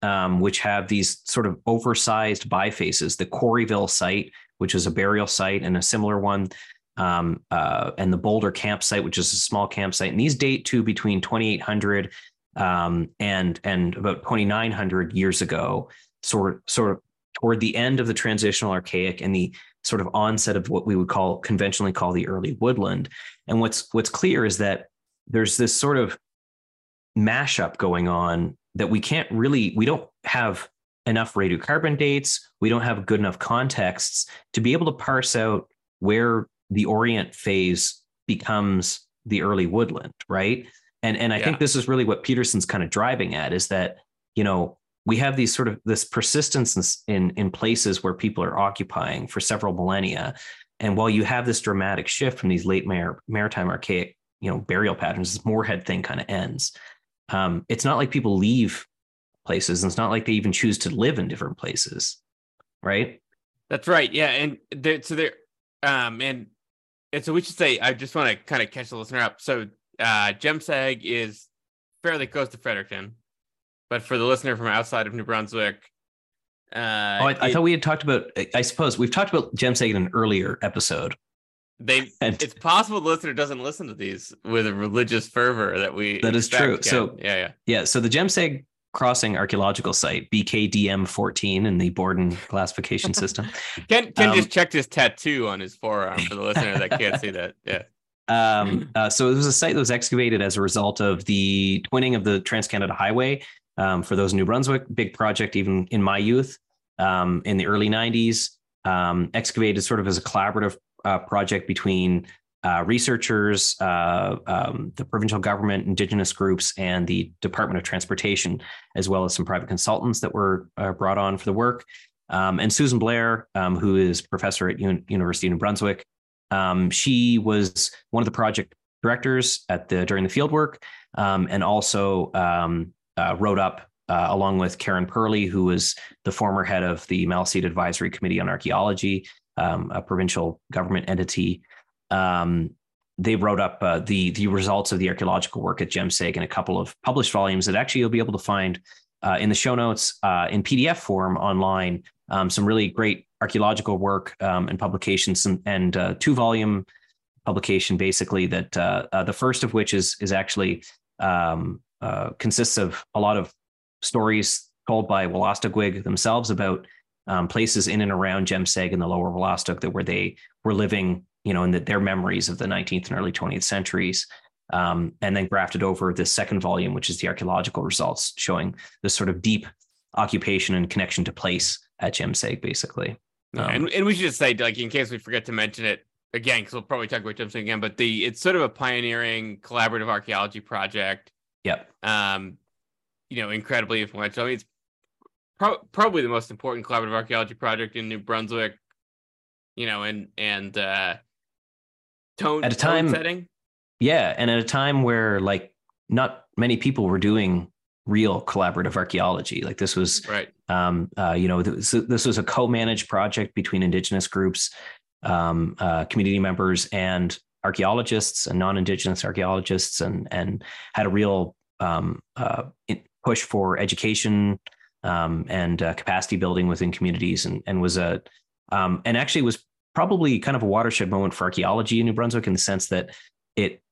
Speaker 2: um, which have these sort of oversized bifaces. The Quarryville site, which is a burial site, and a similar one, um, uh, and the Boulder campsite, which is a small campsite. And these date to between 2800 um, and and about 2900 years ago sort sort of toward the end of the transitional archaic and the sort of onset of what we would call conventionally call the early woodland. And what's what's clear is that there's this sort of mashup going on that we can't really we don't have enough radiocarbon dates, we don't have good enough contexts to be able to parse out where the orient phase becomes the early woodland, right? And and I yeah. think this is really what Petersen's kind of driving at is that, you know, we have these sort of this persistence in, in places where people are occupying for several millennia. And while you have this dramatic shift from these late mar- maritime archaic, you know, burial patterns, this Moorehead thing kind of ends. Um, it's not like people leave places, and it's not like they even choose to live in different places, right?
Speaker 3: That's right. Yeah, and there, so there, um, and and so we should say, I just want to kind of catch the listener up. So, uh, Jemseg is fairly close to Fredericton but for the listener from outside of New Brunswick, uh,
Speaker 2: oh, I, I thought we had talked about. I suppose we've talked about Jemseg in an earlier episode.
Speaker 3: They, [laughs] and, it's possible the listener doesn't listen to these with a religious fervor that we.
Speaker 2: That is true. So
Speaker 3: yeah, yeah,
Speaker 2: yeah. So the Jemseg Crossing archaeological site, BKDM 14 in the Borden classification [laughs] system.
Speaker 3: Ken, Ken um, just checked his tattoo on his forearm for the listener that can't see that. [laughs] Yeah.
Speaker 2: Um, uh, so it was a site that was excavated as a result of the twinning of the Trans Canada Highway um, for those in New Brunswick, big project even in my youth um, in the early 90s, um, excavated sort of as a collaborative uh, project between uh, researchers, uh, um, the provincial government, indigenous groups, and the Department of Transportation, as well as some private consultants that were uh, brought on for the work. Um, and Susan Blair, um, who is professor at University of New Brunswick, she was one of the project directors at the during the field work, and also um, uh, wrote up uh, along with Karen Perley, who was the former head of the Maliseet Advisory Committee on Archaeology, um, a provincial government entity. Um, they wrote up uh, the the results of the archaeological work at Jemseg in a couple of published volumes that actually you'll be able to find uh, in the show notes uh, in PDF form online. Um, some really great archaeological work um, and publications, and, and uh, two volume publication basically that uh, the first of which is is actually um, uh, consists of a lot of stories told by Wolastoqwig themselves about um, places in and around Jemseg and the lower Wolastoq that where they were living, you know, in the, their memories of the 19th and early 20th centuries. Um, and then grafted over this second volume, which is the archaeological results showing this sort of deep occupation and connection to place at Jemseg, basically.
Speaker 3: Um, and, and we should just say, like, in case we forget to mention it again, because we'll probably talk about Jemseg again, but the it's sort of a pioneering collaborative archaeology project
Speaker 2: Yep.
Speaker 3: Um, you know, incredibly influential. I mean, it's pro- probably the most important collaborative archaeology project in New Brunswick. You know, and and uh, tone
Speaker 2: at a time
Speaker 3: setting.
Speaker 2: Yeah, and at a time where like not many people were doing real collaborative archaeology. Like this was
Speaker 3: right.
Speaker 2: Um, uh, you know, this, this was a co-managed project between indigenous groups, um, uh, community members, and archaeologists and non-indigenous archaeologists, and and had a real um, uh, push for education um, and uh, capacity building within communities, and and was a um, and actually was probably kind of a watershed moment for archaeology in New Brunswick in the sense that it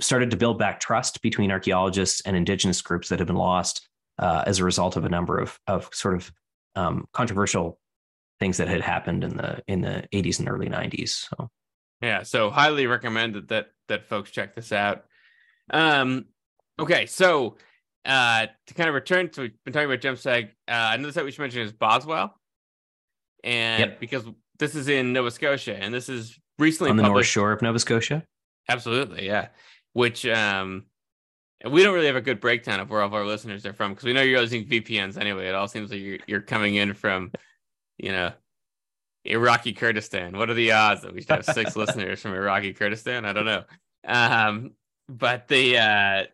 Speaker 2: started to build back trust between archaeologists and indigenous groups that had been lost uh, as a result of a number of of sort of um, controversial things that had happened in the in the 80s and early 90s. So
Speaker 3: yeah, so highly recommended that that folks check this out. Um, okay, so uh, to kind of return to we've been talking about Jemseg, uh, another site we should mention is Boswell, and
Speaker 2: Yep.
Speaker 3: because this is in Nova Scotia, and this is recently
Speaker 2: on the North Shore of Nova Scotia.
Speaker 3: Absolutely, yeah. Which um we don't really have a good breakdown of where all of our listeners are from because we know you're using VPNs anyway. It all seems like you're, you're coming in from, you know, Iraqi Kurdistan. What are the odds that we should have six [laughs] listeners from Iraqi Kurdistan? I don't know. Um, but the uh,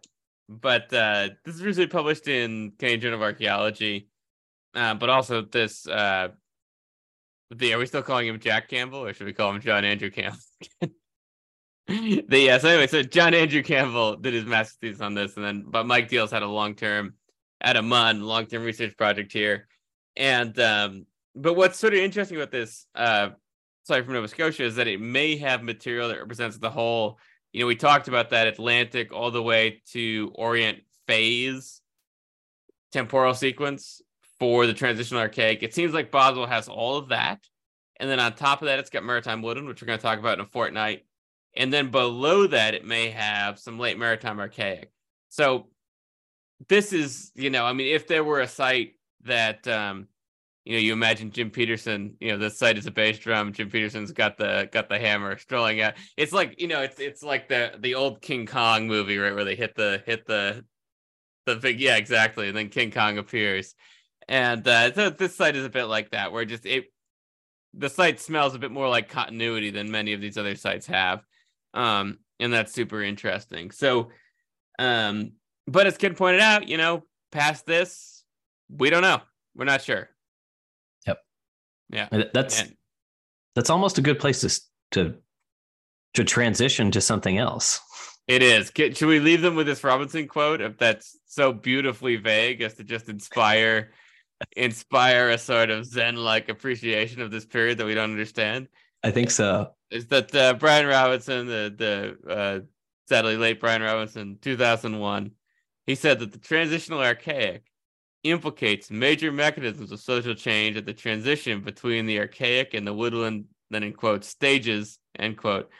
Speaker 3: but uh, this is recently published in Canadian Journal of Archaeology. Uh, but also this uh, the are we still calling him Jack Campbell or should we call him John Andrew Campbell? [laughs] the yeah, so anyway, so John Andrew Campbell did his master's thesis on this, and then but Mike Deal's had a long term at a MUN long term research project here, and um, but what's sort of interesting about this uh from Nova Scotia is that it may have material that represents the whole. You know, we talked about that Atlantic all the way to Orient phase temporal sequence for the transitional archaic. It seems like Boswell has all of that. And then on top of that, it's got maritime woodland, which we're going to talk about in a fortnight. And then below that, it may have some late maritime archaic. So this is, you know, I mean, if there were a site that, um, you know, you imagine Jim Petersen, you know, this site is a bass drum. Jim Petersen's got the got the hammer strolling out. It's like, you know, it's it's like the the old King Kong movie, right, where they hit the hit the the big yeah, exactly. And then King Kong appears. And uh, so this site is a bit like that, where just it the site smells a bit more like continuity than many of these other sites have. Um, and that's super interesting. So um, but as Ken pointed out, you know, past this, we don't know. We're not sure. Yeah.
Speaker 2: That's that's almost a good place to to to transition to something else.
Speaker 3: It is. Get- Should we leave them with this Robinson quote if that's so beautifully vague as to just inspire inspire a sort of zen-like appreciation of this period that we don't understand?
Speaker 2: I think so.
Speaker 3: Is that uh, Brian Robinson, the the uh, sadly late Brian Robinson, 2001, he said that the transitional archaic implicates major mechanisms of social change at the transition between the archaic and the woodland, then in quote, stages, end quote,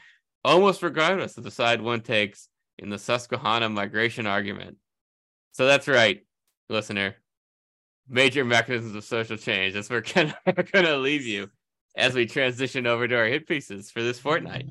Speaker 3: almost regardless of the side one takes in the Susquehanna migration argument. So that's right, listener. Major mechanisms of social change. That's where [laughs] are going to leave you as we transition over to our hit pieces for this fortnight.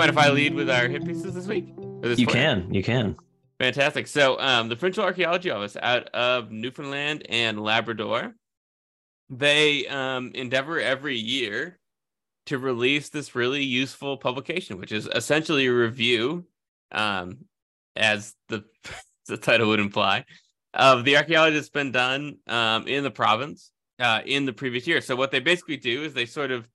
Speaker 3: Mind if I lead with our hit pieces this week? This
Speaker 2: You can. You can.
Speaker 3: Fantastic. So, um, the Provincial Archaeology Office out of Newfoundland and Labrador, they um, endeavor every year to release this really useful publication, which is essentially a review, um, as the [laughs] the title would imply, of the archaeology that's been done um, in the province uh, in the previous year. So, what they basically do is they sort of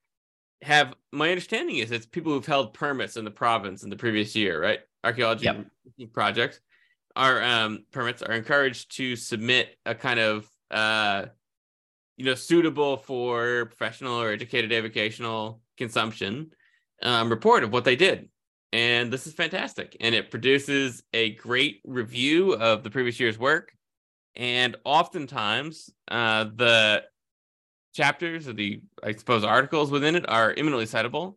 Speaker 3: have my understanding is it's people who've held permits in the province in the previous year, right? Archaeology
Speaker 2: Yep.
Speaker 3: projects are um, permits are encouraged to submit a kind of uh, you know suitable for professional or educated avocational consumption um, report of what they did, and this is fantastic. And it produces a great review of the previous year's work, and oftentimes uh, the chapters or the I suppose articles within it are imminently citable.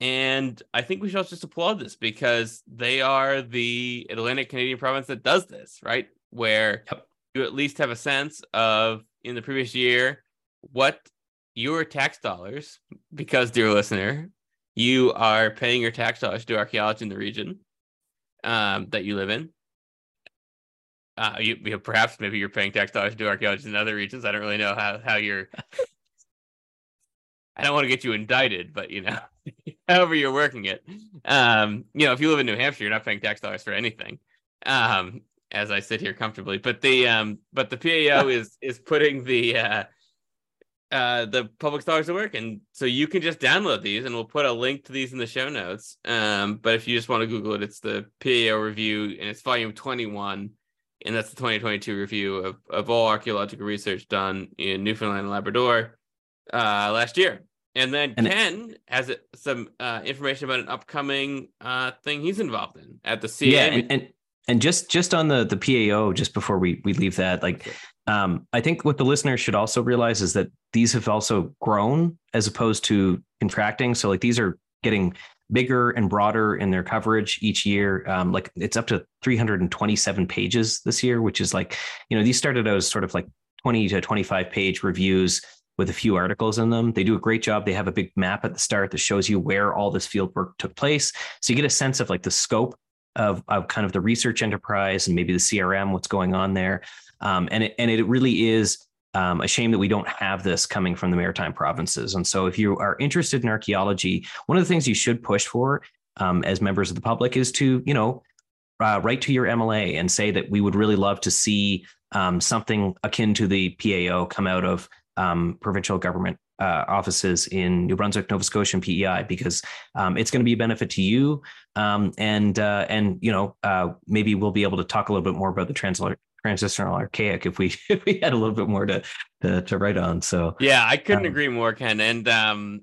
Speaker 3: And I think we should just applaud this because they are the Atlantic Canadian province that does this, right? Where
Speaker 2: Yep.
Speaker 3: you at least have a sense of in the previous year what your tax dollars, because dear listener, you are paying your tax dollars to do archaeology in the region um, that you live in. Uh, you, you perhaps maybe you're paying tax dollars to do archaeology in other regions. I don't really know how how you're. [laughs] I don't want to get you indicted, but you know, [laughs] however you're working it. Um, you know, if you live in New Hampshire, you're not paying tax dollars for anything. Um, as I sit here comfortably, but the um, but the PAO [laughs] is is putting the uh, uh, the public dollars to work, and so you can just download these, and we'll put a link to these in the show notes. Um, but if you just want to Google it, it's the PAO review, and it's volume 21 and that's the 2022 review of, of all archaeological research done in Newfoundland and Labrador uh, last year. And then and Ken has some uh, information about an upcoming uh, thing he's involved in at the CA.
Speaker 2: Yeah, and, and, and just just on the the PAO, just before we we leave that, like um, I think what the listeners should also realize is that these have also grown as opposed to contracting. So like these are getting bigger and broader in their coverage each year. Um, like it's up to 327 pages this year, which is like, you know, these started out as sort of like 20 to 25 page reviews with a few articles in them. They do a great job. They have a big map at the start that shows you where all this field work took place. So you get a sense of like the scope of, of kind of the research enterprise and maybe the CRM, what's going on there. Um, and it, and it really is um, a shame that we don't have this coming from the maritime provinces. And so, if you are interested in archaeology, one of the things you should push for um, as members of the public is to, you know, uh, write to your MLA and say that we would really love to see um, something akin to the PAO come out of um, provincial government uh, offices in New Brunswick, Nova Scotia, and PEI because um, it's going to be a benefit to you, um, and uh, and you know uh, maybe we'll be able to talk a little bit more about the translator transitional archaic if we [laughs] if we had a little bit more to to, to write on. So
Speaker 3: yeah, I couldn't um, agree more, Ken. And um,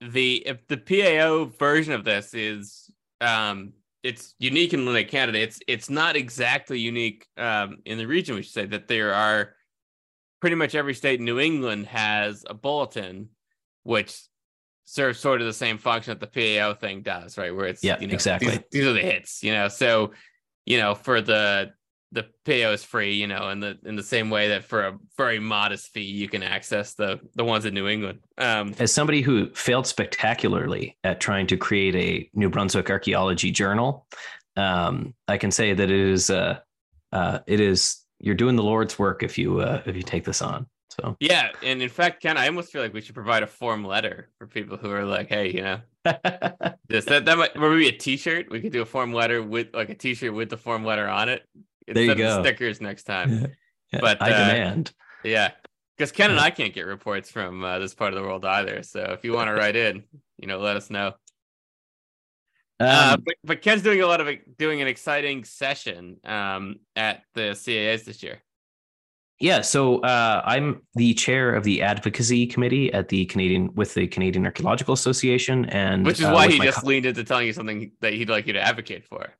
Speaker 3: the if the PAO version of this is um, it's unique in Atlantic Canada. It's it's not exactly unique um, in the region. We should say that there are pretty much every state in New England has a bulletin, which serves sort of the same function that the PAO thing does, right? Where it's
Speaker 2: yeah,
Speaker 3: you know,
Speaker 2: exactly.
Speaker 3: These, these are the hits, you know. So you know, for the the PAO is free, you know, in the in the same way that for a very modest fee you can access the the ones in New England. Um,
Speaker 2: As somebody who failed spectacularly at trying to create a New Brunswick archaeology journal, um, I can say that it is uh, uh, it is you're doing the Lord's work if you uh, if you take this on. So
Speaker 3: yeah, and in fact, Ken, I almost feel like we should provide a form letter for people who are like, hey, you know, [laughs] this that that might maybe a T-shirt. We could do a form letter with like a T-shirt with the form letter on it
Speaker 2: there you go.
Speaker 3: stickers next time. [laughs]
Speaker 2: But I uh, demand.
Speaker 3: Yeah, because Ken and I can't get reports from uh, this part of the world either. So if you want to write in, you know, let us know. Uh, um, uh, but, but Ken's doing a lot of doing an exciting session um, at the CAAs this year.
Speaker 2: Yeah, so uh, I'm the chair of the advocacy committee at the Canadian with the Canadian Archaeological Association, and
Speaker 3: which is uh, why he just co- leaned into telling you something that he'd like you to advocate for.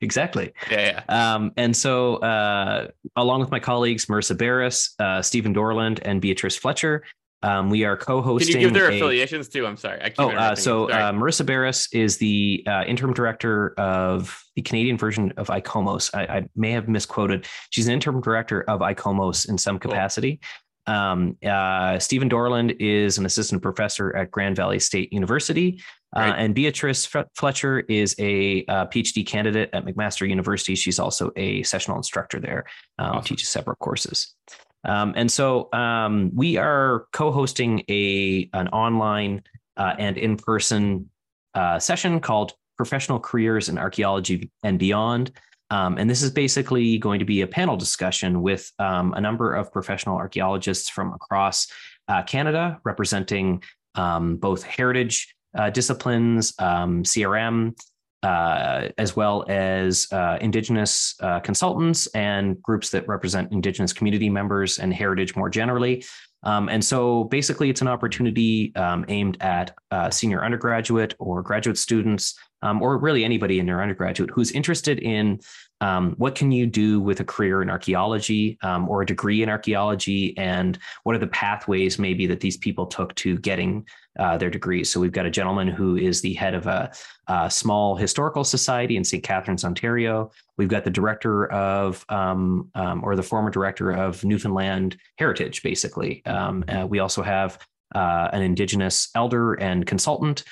Speaker 2: exactly.
Speaker 3: Yeah. yeah.
Speaker 2: Um, and so, uh, along with my colleagues Marissa Barris, uh, Stephen Dorland, and Beatrice Fletcher, um, we are co-hosting.
Speaker 3: Can you give their a, affiliations too? I'm sorry.
Speaker 2: I oh, uh, so uh, Marissa Barris is the uh, interim director of the Canadian version of ICOMOS. I, I, may have misquoted. She's an interim director of ICOMOS in some capacity. Cool. Um, uh, Stephen Dorland is an assistant professor at Grand Valley State University. Uh, and Beatrice Fletcher is a uh, PhD candidate at McMaster University. She's also a sessional instructor there, um, awesome. teaches separate courses. Um, and so um, we are co-hosting a an online uh, and in-person uh, session called Professional Careers in Archaeology and Beyond. Um, and this is basically going to be a panel discussion with um, a number of professional archaeologists from across uh, Canada, representing um, both heritage uh, disciplines, um, CRM, uh, as well as uh, Indigenous uh, consultants and groups that represent Indigenous community members and heritage more generally. Um, and so basically, it's an opportunity um, aimed at uh, senior undergraduate or graduate students, um, or really anybody in their undergraduate who's interested in um, what can you do with a career in archaeology um, or a degree in archaeology, and what are the pathways maybe that these people took to getting uh, their degrees. So we've got a gentleman who is the head of a, a small historical society in St. Catharines, Ontario. We've got the director of, um, um, or the former director of Newfoundland Heritage, basically. Um, uh, we also have uh, an Indigenous elder and consultant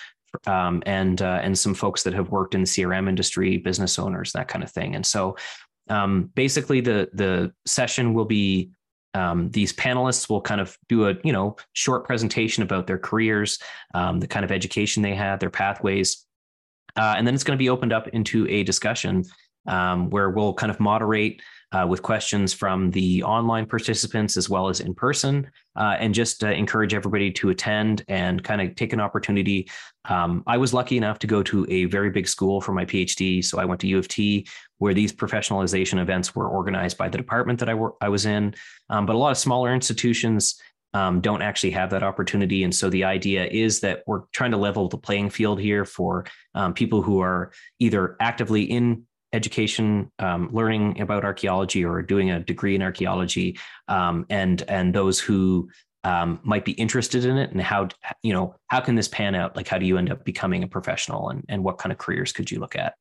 Speaker 2: um, and uh, and some folks that have worked in the CRM industry, business owners, that kind of thing. And so, um, basically, the the session will be um, these panelists will kind of do a you know short presentation about their careers, um, the kind of education they had, their pathways, uh, and then it's going to be opened up into a discussion um, where we'll kind of moderate uh, with questions from the online participants as well as in person, uh, and just uh, encourage everybody to attend and kind of take an opportunity. Um, I was lucky enough to go to a very big school for my PhD, so I went to U of T, where these professionalization events were organized by the department that I, wor- I was in. Um, but a lot of smaller institutions um, don't actually have that opportunity. And so the idea is that we're trying to level the playing field here for um, people who are either actively in education, um, learning about archaeology or doing a degree in archaeology, um, and and those who um, might be interested in it, and how you know how can this pan out? Like, how do you end up becoming a professional, and and what kind of careers could you look at?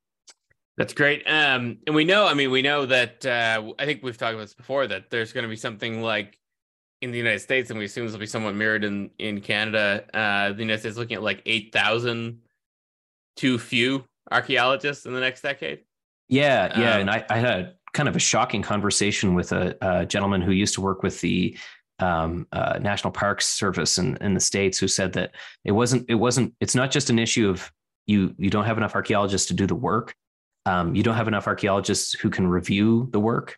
Speaker 3: That's great. Um, and we know, I mean, we know that uh, I think we've talked about this before that there's going to be something like in the United States, and we assume this will be somewhat mirrored in in Canada. Uh, the United States looking at like eight thousand too few archaeologists in the next decade.
Speaker 2: Yeah, yeah.
Speaker 3: Um,
Speaker 2: and I, I had a, kind of a shocking conversation with a, a gentleman who used to work with the um, uh, National Parks Service in, in the states, who said that it wasn't it wasn't it's not just an issue of you you don't have enough archaeologists to do the work. Um, you don't have enough archaeologists who can review the work.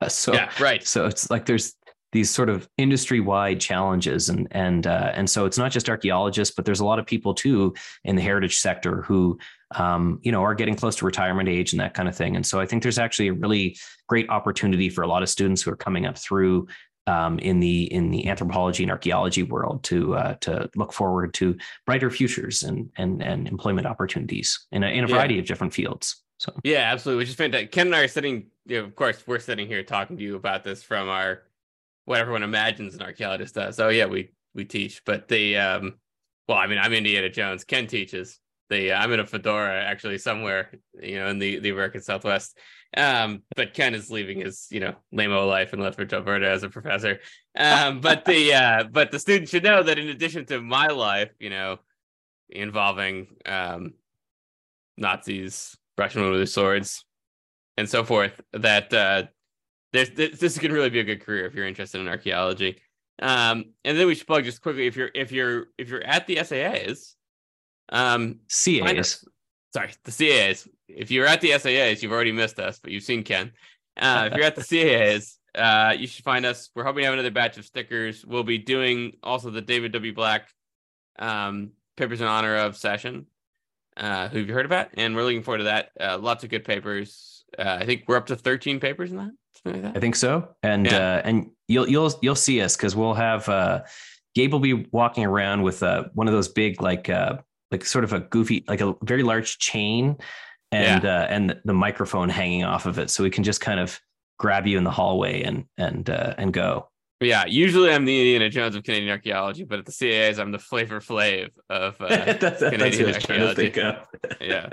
Speaker 2: Uh, so
Speaker 3: yeah, right.
Speaker 2: so it's like there's these sort of industry wide challenges and and uh, and so it's not just archaeologists but there's a lot of people too in the heritage sector who um, you know are getting close to retirement age and that kind of thing and so i think there's actually a really great opportunity for a lot of students who are coming up through um, in the in the anthropology and archaeology world to uh, to look forward to brighter futures and and and employment opportunities in a, in a
Speaker 3: Yeah.
Speaker 2: variety of different fields so
Speaker 3: Yeah, absolutely. Which is fantastic. Ken and I are sitting, you know, of course, we're sitting here talking to you about this from our what everyone imagines an archaeologist does. So yeah, we we teach, but the um, well, I mean, I'm Indiana Jones. Ken teaches. The I'm in a fedora actually somewhere, you know, in the the American Southwest. Um, but Ken is leaving his, you know, lamo life in Lethbridge, Alberta as a professor. Um, but the [laughs] uh, but the student should know that in addition to my life, you know, involving um Nazis, Russian women with swords, and so forth. That uh, there's this, this can really be a good career if you're interested in archaeology. Um, and then we should plug just quickly if you're if you're if you're at the SAAs, um, find
Speaker 2: CAs.
Speaker 3: Sorry, the CAAs. If you're at the SAAs, you've already missed us, but you've seen Ken. Uh, if you're at the CAAs, [laughs] uh, you should find us. We're hoping to have another batch of stickers. We'll be doing also the David W. Black um, papers in honor of session. Uh, who have you heard about? And we're looking forward to that. Uh, lots of good papers. Uh, I think we're up to 13 papers in that. Something like
Speaker 2: I think so. And
Speaker 3: Yeah.
Speaker 2: uh, and you'll you'll you'll see us because we'll have uh, Gabe will be walking around with uh, one of those big like uh, like sort of a goofy like a very large chain and uh, and the microphone hanging off of it, so we can just kind of grab you in the hallway and and uh, and go.
Speaker 3: Yeah, usually I'm the Indiana Jones of Canadian archaeology, but at the CAAs, I'm the Flavor Flav of uh, [laughs]
Speaker 2: that's, that's
Speaker 3: Canadian
Speaker 2: trying
Speaker 3: archaeology. [laughs] yeah.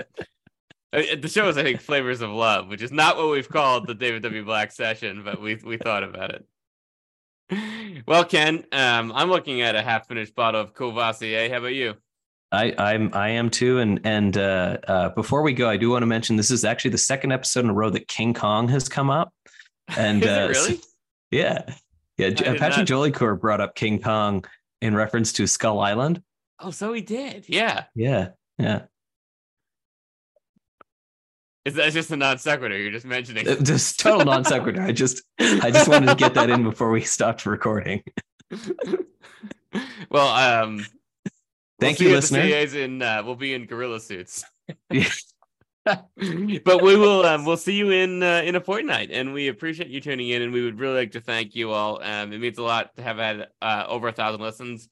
Speaker 3: Uh, The show is, I think, Flavors of Love, which is not what we've called the David W. Black session, but we we thought about it. Well, Ken, um, I'm looking at a half-finished bottle of Courvoisier. How about you?
Speaker 2: I I'm I am too, and and uh, uh, before we go, I do want to mention this is actually the second episode in a row that King Kong has come up, and uh,
Speaker 3: really?
Speaker 2: yeah, yeah.
Speaker 3: did
Speaker 2: Patrick
Speaker 3: not-
Speaker 2: Jolicoeur brought up King Kong in reference to Skull Island.
Speaker 3: Oh, so he did. Yeah.
Speaker 2: Yeah, yeah.
Speaker 3: Is that just a non sequitur? You're just mentioning.
Speaker 2: Uh, Just total non sequitur. I just I just wanted to get that in before we stopped recording. [laughs]
Speaker 3: well, um,
Speaker 2: Thank
Speaker 3: we'll
Speaker 2: you, listener.
Speaker 3: in uh, we'll be in gorilla suits. [laughs] [laughs] But we will um, we'll see you in uh, in a fortnight and we appreciate you tuning in and we would really like to thank you all um, it means a lot to have had uh, over a thousand listens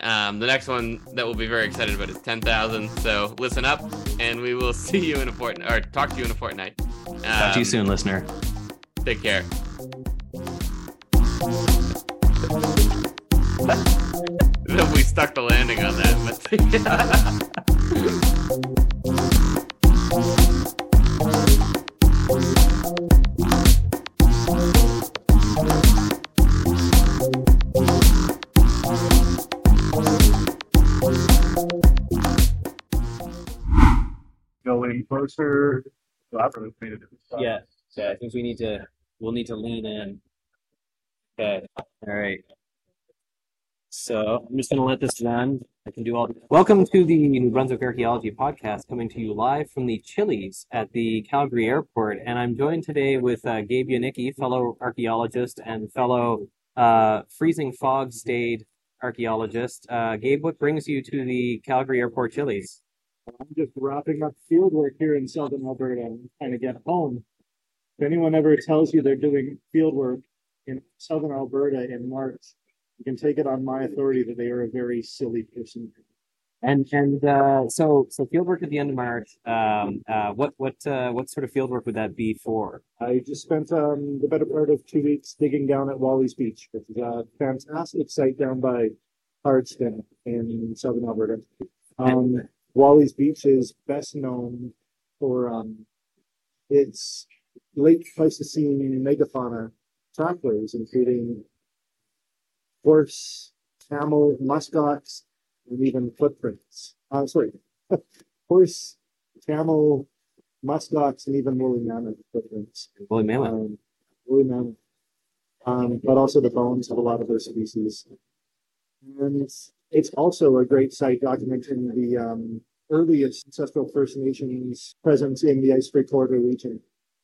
Speaker 3: um, the next one that we'll be very excited about is 10,000 so listen up and we will [laughs] see you in a fortnight or talk to you in a fortnight
Speaker 2: Talk to you
Speaker 3: Um,
Speaker 2: soon, listener.
Speaker 3: take care [laughs] we stuck the landing on that but [laughs]
Speaker 4: going closer. Well, I've really made a difference.
Speaker 1: Yeah. So I think we need to we'll need to lean in.
Speaker 2: Okay. All right. So I'm just going to let this run. I can do all. Welcome to the New Brunswick Archaeology Podcast, coming to you live from the Chili's at the Calgary Airport. And I'm joined today with uh, Gabe Yanicki, fellow archaeologist and fellow uh, freezing fog stayed archaeologist. Uh, Gabe, what brings you to the Calgary Airport Chili's?
Speaker 4: I'm just wrapping up field work here in southern Alberta and trying to get home. If anyone ever tells you they're doing field work in southern Alberta in March, you can take it on my authority that they are a very silly person.
Speaker 2: And and uh, so so fieldwork at the end of March. Um, uh, what what uh, what sort of fieldwork would that be for?
Speaker 4: I just spent um, the better part of two weeks digging down at Wally's Beach, which is a fantastic site down by Cardston in southern Alberta. Um, Wally's Beach is best known for um, its late Pleistocene megafauna trackways, including horse, camel, muskox, and even footprints. Uh, sorry, [laughs] horse, camel, muskox, and even woolly mammoth footprints.
Speaker 2: Woolly mammoth.
Speaker 4: Um, woolly mammoth. Um, but also the bones of a lot of those species. And it's also a great site documenting the um, earliest ancestral First Nations presence in the Ice Free Corridor region.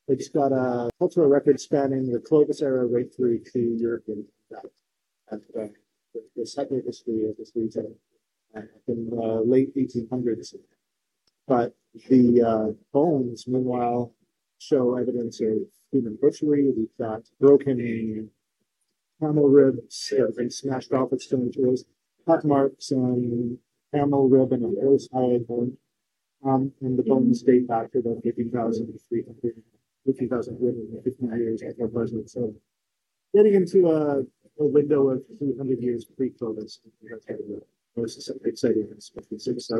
Speaker 4: It's got a cultural record spanning the Clovis era right through to European contact uh, the, the settler history of this region uh, in the late 1800s. But the uh, bones, meanwhile, show evidence of human butchery. We've got broken camel ribs that have been smashed off at stone tools, cut marks on camel rib and a horse hyoid bone. Um, and the bones date back to about 15,300, 15,350 years before present. So getting into a, a window of 200 years pre-Clovis. Most exciting, six.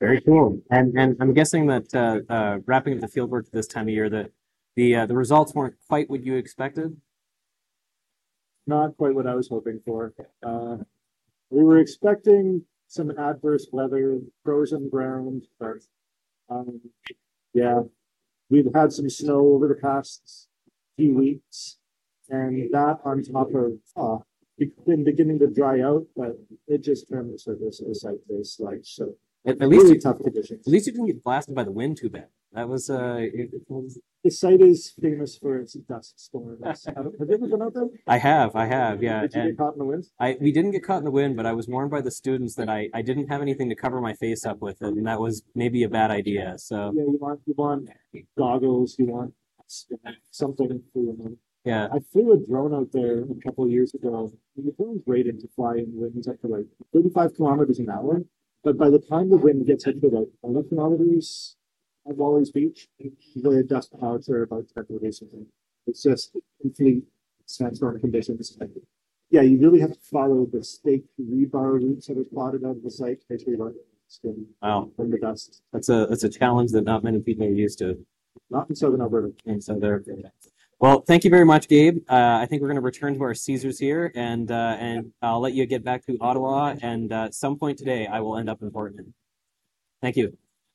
Speaker 2: Very cool. And and I'm guessing that uh, uh, wrapping up the fieldwork this time of year, that the uh, the results weren't quite what you expected.
Speaker 4: Not quite what I was hoping for. Uh, we were expecting some adverse weather, frozen ground, but um, yeah, we've had some snow over the past few weeks, and that on top of uh, been beginning to dry out, but it just turned the surface site very slight. So
Speaker 2: At, at least
Speaker 4: really
Speaker 2: you,
Speaker 4: tough conditions.
Speaker 2: at least you didn't get blasted by the wind too bad. That was uh, it, it was-
Speaker 4: The site is famous for its dust storms. [laughs] have you ever been out there?
Speaker 2: I have, I have, yeah.
Speaker 4: Did you
Speaker 2: And
Speaker 4: get caught in the wind?
Speaker 2: I we didn't get caught in the wind, but I was warned by the students that I I didn't have anything to cover my face up with, and that was maybe a bad idea. So
Speaker 4: Yeah, you want you want goggles, you want something for your money.
Speaker 2: Yeah,
Speaker 4: I flew a drone out there a couple of years ago. The drone's rated to fly in winds up to like 35 kilometers an hour. But by the time the wind gets up to about 20 kilometers at Wally's Beach, the dust clouds are about 10 degrees. something. It's just complete sandstorm conditions. Yeah, you really have to follow the stake rebar routes that are plotted out of the site. to Make sure you don't skin
Speaker 2: wow,
Speaker 4: from the dust.
Speaker 2: that's a that's a challenge that not many people are used to.
Speaker 4: Not in southern Alberta.
Speaker 2: And so there. Well, thank you very much, Gabe. Uh, I think we're going to return to our Caesars here, and uh, and I'll let you get back to Ottawa. And uh, at some point today, I will end up in Portland. Thank you.